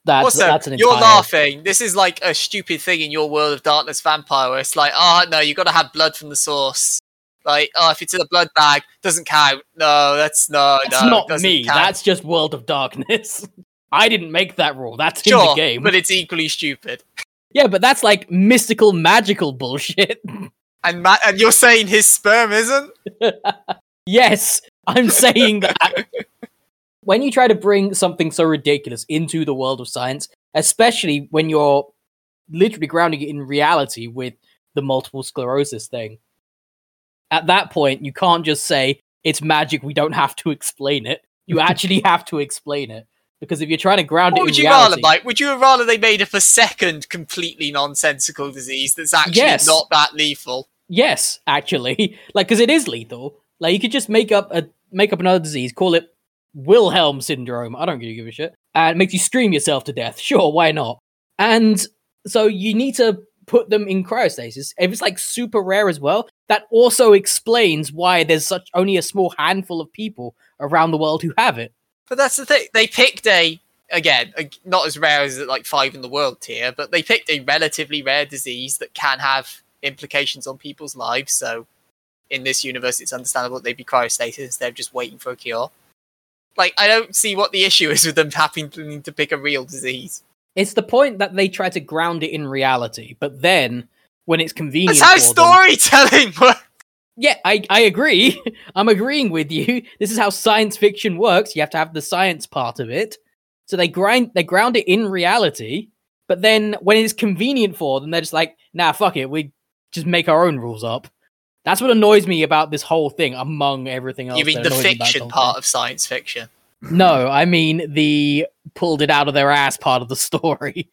that's also, that's an you're laughing. This is like a stupid thing in your world of darkness vampire. Where it's like, oh no, you got to have blood from the source. Like, oh, if it's in a blood bag, doesn't count. No, that's no, That's no, not doesn't me. count. That's just World of Darkness. I didn't make that rule. That's in the game. but it's equally stupid. Yeah, but that's like mystical, magical bullshit. And ma- and you're saying his sperm isn't? Yes, I'm saying that. when you try to bring something so ridiculous into the world of science, especially when you're literally grounding it in reality with the multiple sclerosis thing, at that point, you can't just say it's magic, we don't have to explain it. You actually have to explain it. Because if you're trying to ground What it would in you reality, rather, Mike? Would you rather they made up a second completely nonsensical disease that's actually Yes. not that lethal? Yes, actually, like because it is lethal. Like you could just make up a make up another disease, call it Wilhelm syndrome. I don't really give a shit, and it makes you scream yourself to death. Sure, why not? And so you need to put them in cryostasis. If it's like super rare as well, that also explains why there's such only a small handful of people around the world who have it. But that's the thing. They picked a again, not as rare as like five in the world tier, but they picked a relatively rare disease that can have implications on people's lives. So, in this universe, it's understandable they'd be cryostasis instead of just waiting for a cure. Like, I don't see what the issue is with them having to pick a real disease. It's the point that they try to ground it in reality, but then when it's convenient, That's how storytelling works. Yeah, I, I agree. I'm agreeing with you. This is how science fiction works. You have to have the science part of it. So they grind they ground it in reality, but then when it's convenient for them, they're just like, nah, fuck it, we just make our own rules up. That's what annoys me about this whole thing, among everything else. You mean the fiction part of science fiction? No, I mean the pulled it out of their ass part of the story.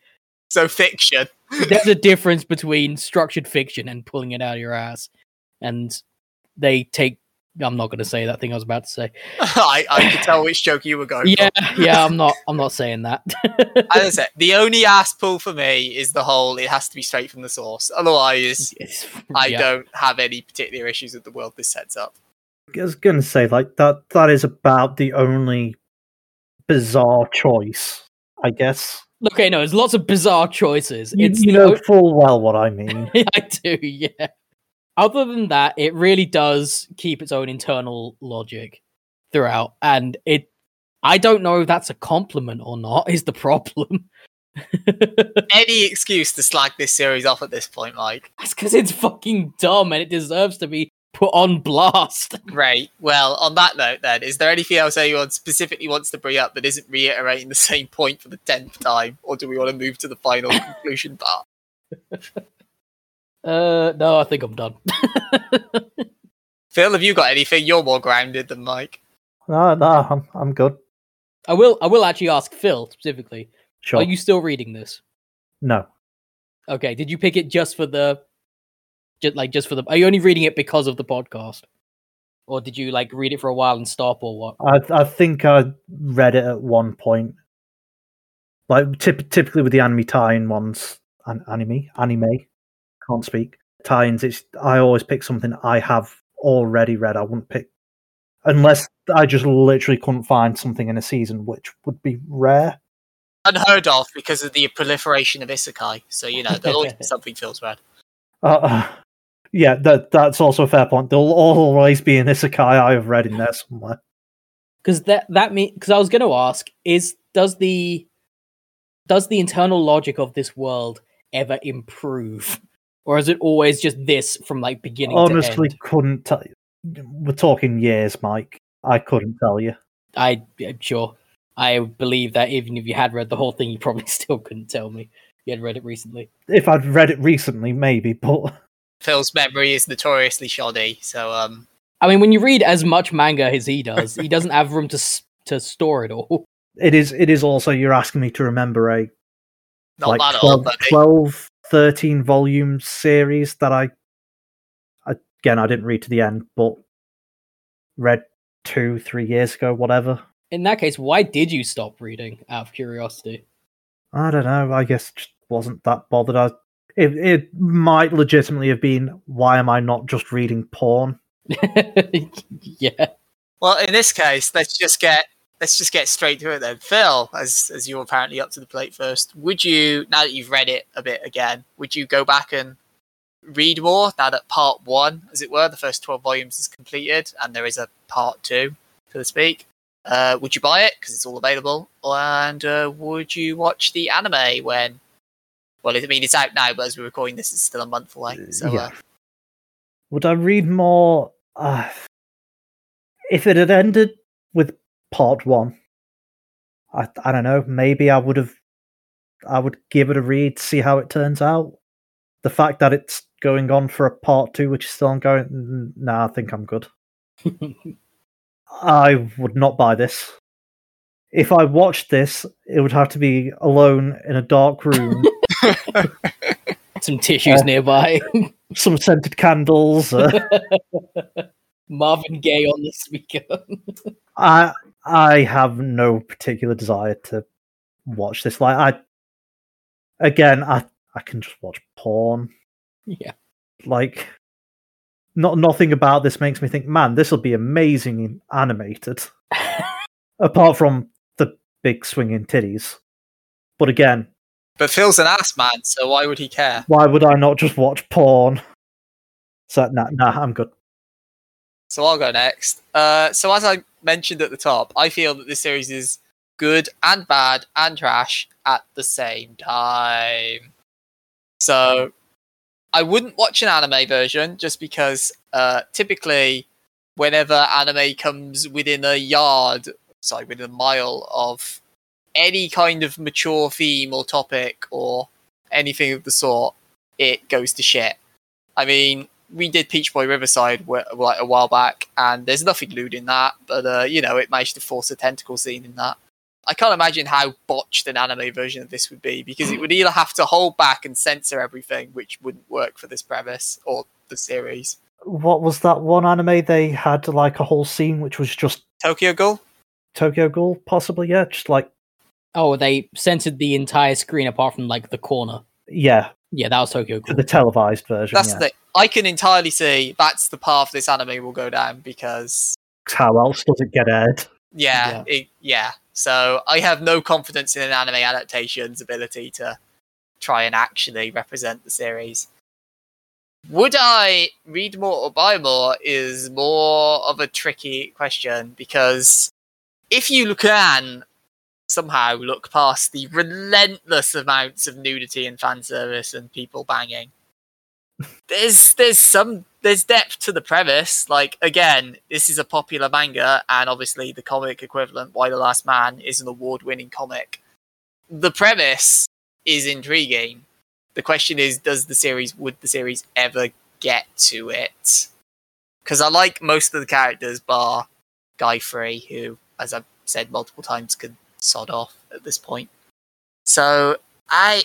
So fiction. There's a difference between structured fiction and pulling it out of your ass. And they take I'm not gonna say that thing I was about to say. I, I could tell which joke you were going Yeah, for. yeah, I'm not. I'm not saying that. As I said, the only ass pull for me is the whole it has to be straight from the source. Otherwise, It's- I yeah. don't have any particular issues with the world this sets up. I was going to say like that. That is about the only bizarre choice, I guess. Okay, no, there's lots of bizarre choices. You, it's you know o- full well what I mean. I do, yeah. Other than that, it really does keep its own internal logic throughout, and it. I don't know if that's a compliment or not. Is the problem? Any excuse to slag this series off at this point, Mike. That's because it's fucking dumb and it deserves to be put on blast. Great. Well, on that note, then, is there anything else anyone specifically wants to bring up that isn't reiterating the same point for the tenth time, or do we want to move to the final conclusion part? Uh, no, I think I'm done. Phil, have you got anything? You're more grounded than Mike. no, no, I'm, I'm good. I will. I will actually ask Phil specifically. Sure. Are you still reading this? No. Okay. Did you pick it just for the, just like just for the? Are you only reading it because of the podcast, or did you like read it for a while and stop, or what? I I think I read it at one point. Like typ- typically with the anime tie-in ones, an- anime, anime, can't speak tie-ins. It's I always pick something I have already read. I wouldn't pick unless I just literally couldn't find something in a season, which would be rare. Unheard of because of the proliferation of isekai. So you know there'll always be something Phil's read. Uh, yeah, that that's also a fair point. There'll always be an isekai I have read in there somewhere. Because that that mean because I was going to ask is does the does the internal logic of this world ever improve, or is it always just this from like beginning Honestly, to end? couldn't tell you. We're talking years, Mike. I couldn't tell you. I I'm sure. I believe that even if you had read the whole thing, you probably still couldn't tell me. You had read it recently. If I'd read it recently, maybe, but Phil's memory is notoriously shoddy, so um, I mean, when you read as much manga as he does, he doesn't have room to s- to store it all. it is it is also you're asking me to remember a not like 12, old, 12 13 volume series that I again I didn't read to the end, but read two, three years ago, whatever. In that case, why did you stop reading out of curiosity? I don't know. I guess just wasn't that bothered. I it it might legitimately have been why am I not just reading porn? yeah. Well, in this case, let's just get let's just get straight to it then. Phil, as as you're apparently up to the plate first, would you now that you've read it a bit again, would you go back and read more now that part one, as it were, the first twelve volumes is completed and there is a part two, so to speak? Uh, would you buy it because it's all available, and uh, would you watch the anime when? Well, I mean, it's out now, but as we're recording this, it's still a month away. So, Yeah. uh, Would I read more? Uh, if it had ended with part one, I I don't know. Maybe I would have. I would give it a read, see how it turns out. The fact that it's going on for a part two, which is still ongoing, nah, I think I'm good. I would not buy this. If I watched this, it would have to be alone in a dark room, Some tissues Uh, nearby. some scented candles. Uh, Marvin Gaye on the speaker. I I have no particular desire to watch this. Like I again, I I can just watch porn. yeah. Like not nothing about this makes me think, man, this will be amazing in animated. Apart from the big swinging titties. But again, but Phil's an ass man, so why would he care? why would I not just watch porn? So nah, nah, I'm good. So I'll go next. Uh, so as I mentioned at the top, I feel that this series is good and bad and trash at the same time. So I wouldn't watch an anime version just because uh, typically whenever anime comes within a yard, sorry, within a mile of any kind of mature theme or topic or anything of the sort, it goes to shit. I mean, we did Peach Boy Riverside wh- like a while back, and there's nothing lewd in that, but uh, you know, it managed to force a tentacle scene in that. I can't imagine how botched an anime version of this would be because it would either have to hold back and censor everything, which wouldn't work for this premise or the series. What was that one anime they had like a whole scene which was just Tokyo Ghoul? Tokyo Ghoul, possibly, yeah, just like Oh, they censored the entire screen apart from like the corner. yeah, Yeah, that was Tokyo for Ghoul. the televised version. That's yeah. the thing. I can entirely see that's the path this anime will go down because How else does it get aired? Yeah, It, yeah. So I have no confidence in an anime adaptation's ability to try and actually represent the series. Would I read more or buy more is more of a tricky question because if you can somehow look past the relentless amounts of nudity and fan service and people banging, there's there's some there's depth to the premise. Like again, this is a popular manga, and obviously the comic equivalent, Y: The Last Man, is an award-winning comic. The premise is intriguing. The question is, does the series would the series ever get to it? Because I like most of the characters, bar Guy Free, who, as I've said multiple times, could sod off at this point. So I,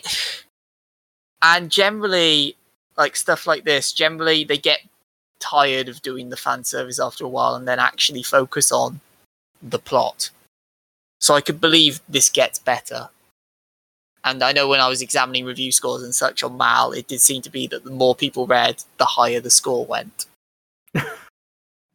and generally, like stuff like this, generally they get tired of doing the fan service after a while and then actually focus on the plot. So I could believe this gets better. And I know when I was examining review scores and such on MAL, it did seem to be that the more people read, the higher the score went.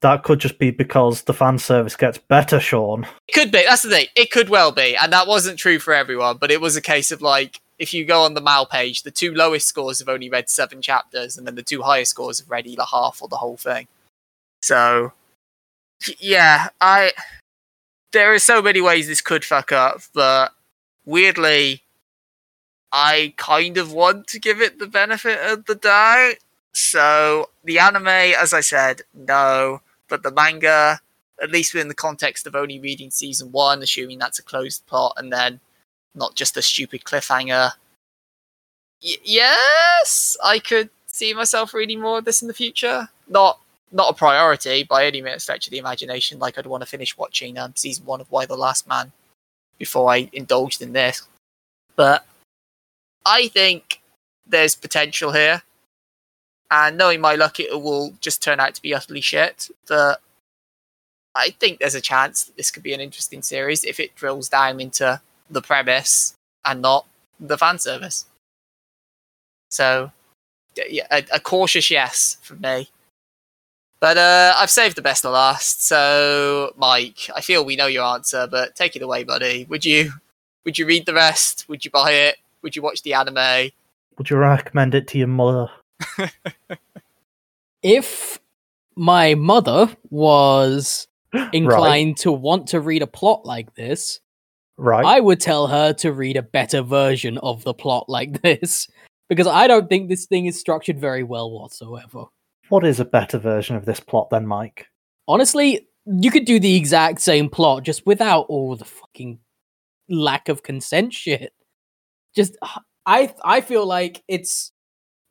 that could just be because the fan service gets better, Sean. It could be. That's the thing. It could well be. And that wasn't true for everyone, but it was a case of like, if you go on the MAL page, the two lowest scores have only read seven chapters, and then the two highest scores have read either half or the whole thing. So, yeah, I. There are so many ways this could fuck up, but weirdly, I kind of want to give it the benefit of the doubt. So, the anime, as I said, no. But the manga, at least within the context of only reading season one, assuming that's a closed plot, and then not just a stupid cliffhanger. Y- yes, I could see myself reading more of this in the future. Not not a priority by any stretch of the imagination. Like I'd want to finish watching um, season one of Y: The Last Man before I indulged in this. But I think there's potential here. And knowing my luck, it will just turn out to be utterly shit. But I think there's a chance that this could be an interesting series if it drills down into the premise and not the fan service. So, yeah, a, a cautious yes from me. But uh, I've saved the best to last. So, Mike, I feel we know your answer, but take it away, buddy. Would you would you read the rest? Would you buy it? Would you watch the anime? Would you recommend it to your mother? if my mother was inclined right. to want to read a plot like this, right, I would tell her to read a better version of the plot like this because I don't think this thing is structured very well whatsoever. What is a better version of this plot then, Mike? Honestly, you could do the exact same plot just without all the fucking lack of consent shit. Just I I feel like it's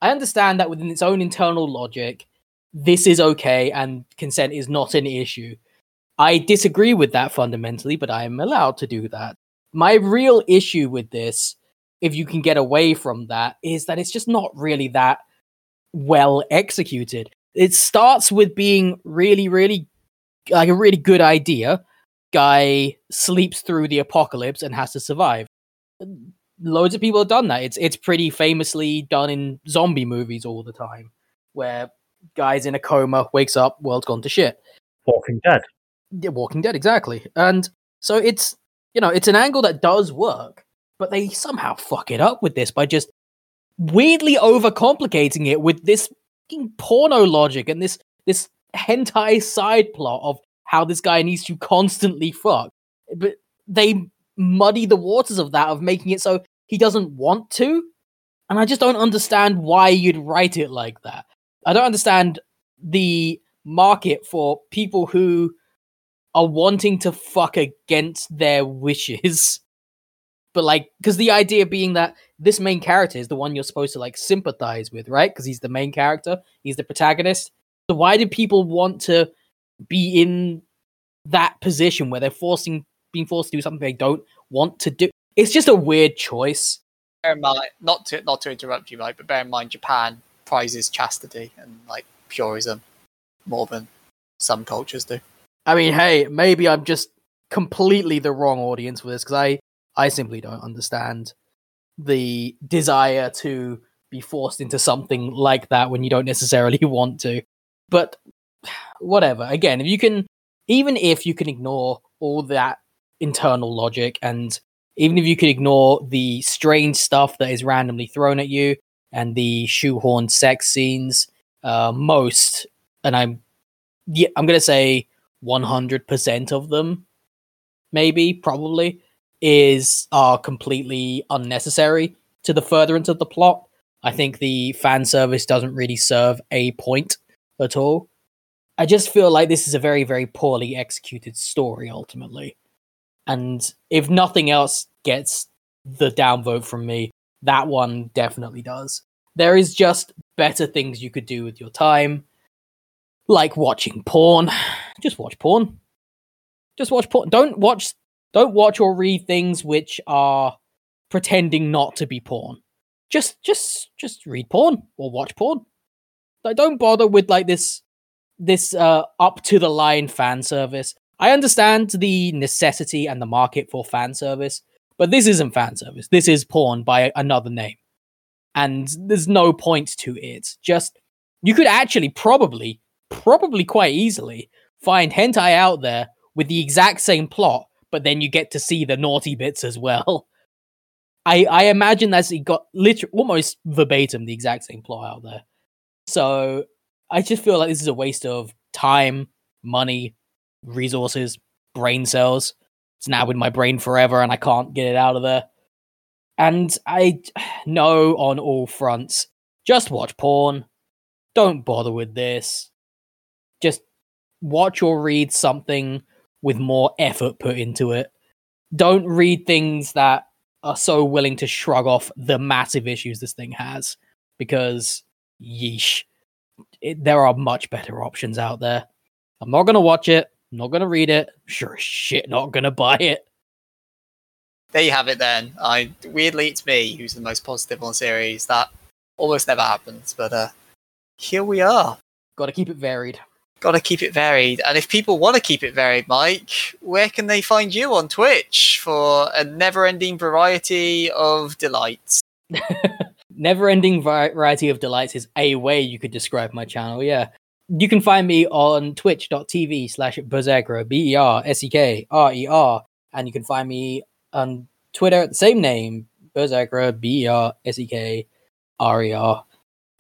I understand that within its own internal logic, this is okay and consent is not an issue. I disagree with that fundamentally, but I am allowed to do that. My real issue with this, if you can get away from that, is that it's just not really that well executed. It starts with being really, really like a really good idea. Guy sleeps through the apocalypse and has to survive loads of people have done that. It's it's pretty famously done in zombie movies all the time, where guys in a coma wakes up, world's gone to shit. Walking Dead. Yeah, Walking Dead, exactly. And so it's you know it's an angle that does work, but they somehow fuck it up with this by just weirdly overcomplicating it with this fucking porno logic and this this hentai side plot of how this guy needs to constantly fuck. But they muddy the waters of that of making it so he doesn't want to. And I just don't understand why you'd write it like that. I don't understand the market for people who are wanting to fuck against their wishes. But like, because the idea being that this main character is the one you're supposed to like sympathize with, right? Because he's the main character, he's the protagonist. So why do people want to be in that position where they're forcing, being forced to do something they don't want to do? it's just a weird choice. Bear in mind, not to not to interrupt you, Mike, but bear in mind Japan prizes chastity and like purism more than some cultures do. I mean, hey, maybe I'm just completely the wrong audience for this because I I simply don't understand the desire to be forced into something like that when you don't necessarily want to. But whatever. Again, if you can, even if you can ignore all that internal logic and even if you could ignore the strange stuff that is randomly thrown at you and the shoehorned sex scenes, uh, most, and I'm, yeah, I'm gonna say 100% of them, maybe, probably, is are completely unnecessary to the furtherance of the plot. I think the fan service doesn't really serve a point at all. I just feel like this is a very, very poorly executed story ultimately. And if nothing else gets the downvote from me, that one definitely does. There is just better things you could do with your time, like watching porn. Just watch porn. Just watch porn. Don't watch don't watch or read things which are pretending not to be porn. Just just just read porn or watch porn. Like don't bother with like this this uh up to the line fan service. I understand the necessity and the market for fan service, but this isn't fan service. This is porn by another name. And there's no point to it. Just you could actually probably probably quite easily find hentai out there with the exact same plot, but then you get to see the naughty bits as well. I I imagine that's it got literally almost verbatim the exact same plot out there. So I just feel like this is a waste of time, money, resources, brain cells. It's now in my brain forever and I can't get it out of there. And I know on all fronts, just watch porn. Don't bother with this. Just watch or read something with more effort put into it. Don't read things that are so willing to shrug off the massive issues this thing has because yeesh it, there are much better options out there i'm not gonna watch it I'm not gonna read it sure as shit not gonna buy it There you have it then. I weirdly it's me who's the most positive on the series. That almost never happens, but uh here we are. gotta keep it varied Got to keep it varied. And if people want to keep it varied, Mike, where can they find you on Twitch for a never-ending variety of delights? never ending variety of delights is a way you could describe my channel yeah you can find me on twitch.tv slash berserker b-e-r-s-e-k-r-e-r and you can find me on twitter at the same name berserker b-e-r-s-e-k-r-e-r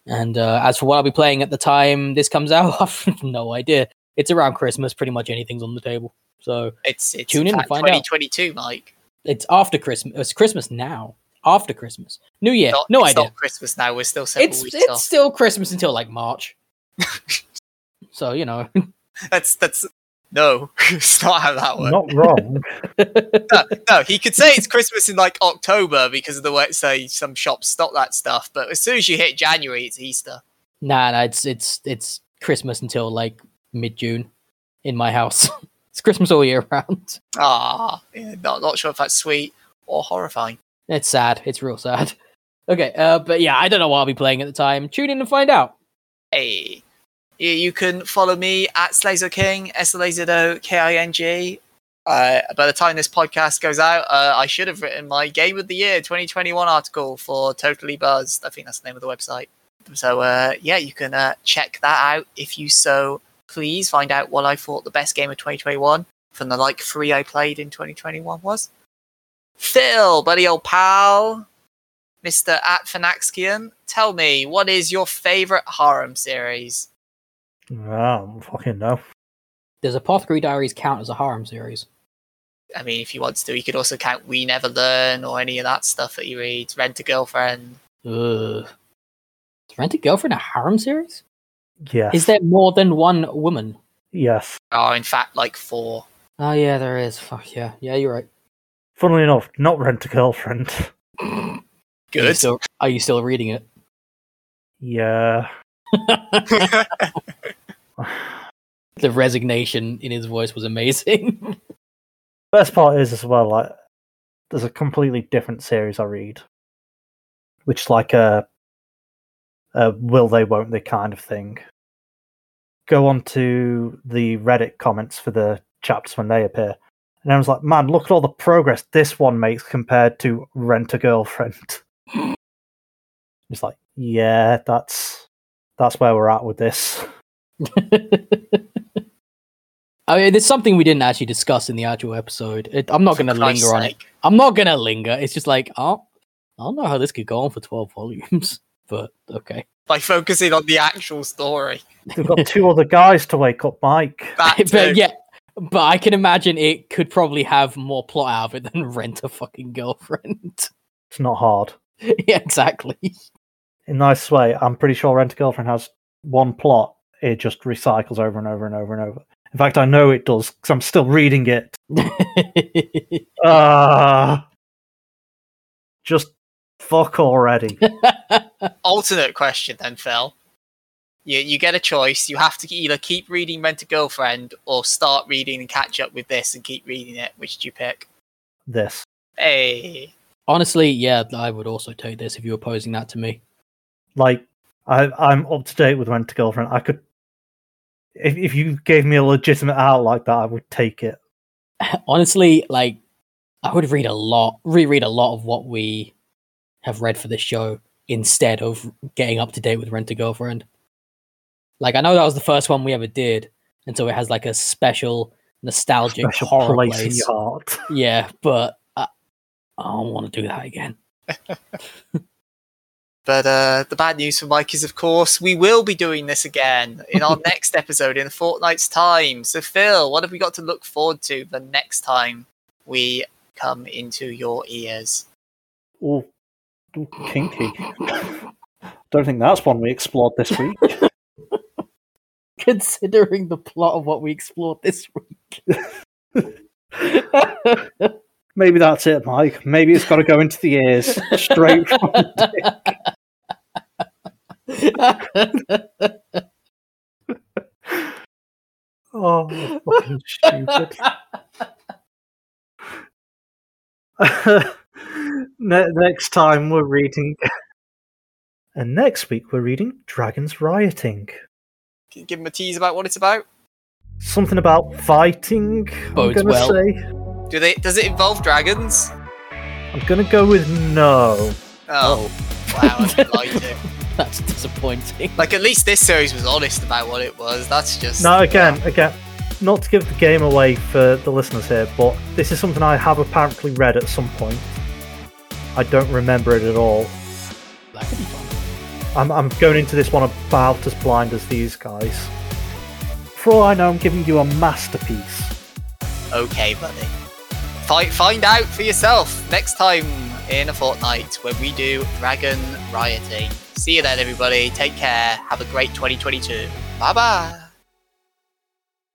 and uh, as for what i'll be playing at the time this comes out i've no idea it's around christmas pretty much anything's on the table so It's it's Tune in and find out. 2022, Mike. it's after christmas it's christmas now after christmas new year Not, no it's idea Christmas now. We're still it's it's off. still Christmas until like March. so you know, That's that's no, it's not how that works. Not wrong. no, no, he could say it's Christmas in like October because of the way say some shops stock that stuff, but as soon as you hit January, it's Easter. nah, nah, it's it's it's Christmas until like mid June in my house. it's Christmas all year round. Ah, yeah, not not sure if that's sweet or horrifying. It's sad. It's real sad. Okay, uh, but yeah, I don't know what I'll be playing at the time. Tune in and find out. Hey, you, can follow me at SlazoKing, S L A Z O K I N G. Uh, by the time this podcast goes out, uh, I should have written my Game of the Year 2021 article for Totally Buzzed. I think that's the name of the website. So uh, yeah, you can uh, check that out if you so please. Find out what I thought the best game of 2021 from the like three I played in 2021 was. Phil, buddy old pal, Mr. At Fanaxian, tell me what is your favorite harem series? Oh, fucking no. Does Apothecary Diaries count as a harem series? I mean, if you want to, you could also count We Never Learn or any of that stuff that you read. Rent a Girlfriend. Ugh. Is Rent a Girlfriend a harem series? Yes. Is there more than one woman? Yes. Oh, in fact, like four. Oh yeah, there is. Fuck yeah, yeah, you're right. Funnily enough, not rent a girlfriend. Are you Good. still, are you still reading it? Yeah. the resignation in his voice was amazing. Best part is as well, like there's a completely different series I read, which is like a, a will they, won't they kind of thing. Go on to the Reddit comments for the chapters when they appear, and I was like, man, look at all the progress this one makes compared to Rent a Girlfriend. it's like, yeah, that's that's where we're at with this. I mean, there's something we didn't actually discuss in the actual episode. It, I'm not going to Christ's linger on it. I'm not going to linger. It's just like, oh, I don't know how this could go on for 12 volumes, but okay. By focusing on the actual story. We've got two other guys to wake up, Mike. But yeah, but I can imagine it could probably have more plot out of it than rent a fucking girlfriend. It's not hard. yeah, exactly. In a nice way, I'm pretty sure Rent a Girlfriend has one plot. It just recycles over and over and over and over. In fact, I know it does because I'm still reading it. Ah, just fuck already. alternate question then, Phil. You you get a choice. You have to either keep reading Rent a Girlfriend or start reading and catch up with this and keep reading it. Which do you pick? this. Hey, Honestly, yeah, I would also take this if you were posing that to me. Like, I, I'm up to date with Rent a Girlfriend. I could, if if you gave me a legitimate out like that, I would take it. Honestly, like, I would read a lot, reread a lot of what we have read for this show instead of getting up to date with Rent a Girlfriend. Like, I know that was the first one we ever did, and so it has like a special nostalgic Special horror place, place. in your heart. Yeah, but I, I don't want to do that again. But uh, the bad news for Mike is, of course, we will be doing this again in our next episode in a fortnight's time. So, Phil, what have we got to look forward to the next time we come into your ears? Oh, ooh, kinky. Don't think that's one we explored this week. Considering the plot of what we explored this week. Maybe that's it, Mike. Maybe it's got to go into the ears straight from. Oh, fucking stupid. Ne- next time we're reading, and next week we're reading Dragons Rioting. Can you give him a tease about what it's about? Something about fighting. Bodes I'm gonna well. say. Do they? Does it involve dragons? I'm gonna go with no. Oh, wow! I like to. That's disappointing. Like at least this series was honest about what it was. That's just No, again, again, not to give the game away for the listeners here, but this is something I have apparently read at some point. I don't remember it at all. That could be fun. I'm, I'm going into this one about as blind as these guys. For all I know, I'm giving you a masterpiece. Okay, buddy. Find find out for yourself next time in a fortnight when we do Dragon Rioting. See you then, everybody. Take care. Have a great 2022. Bye bye.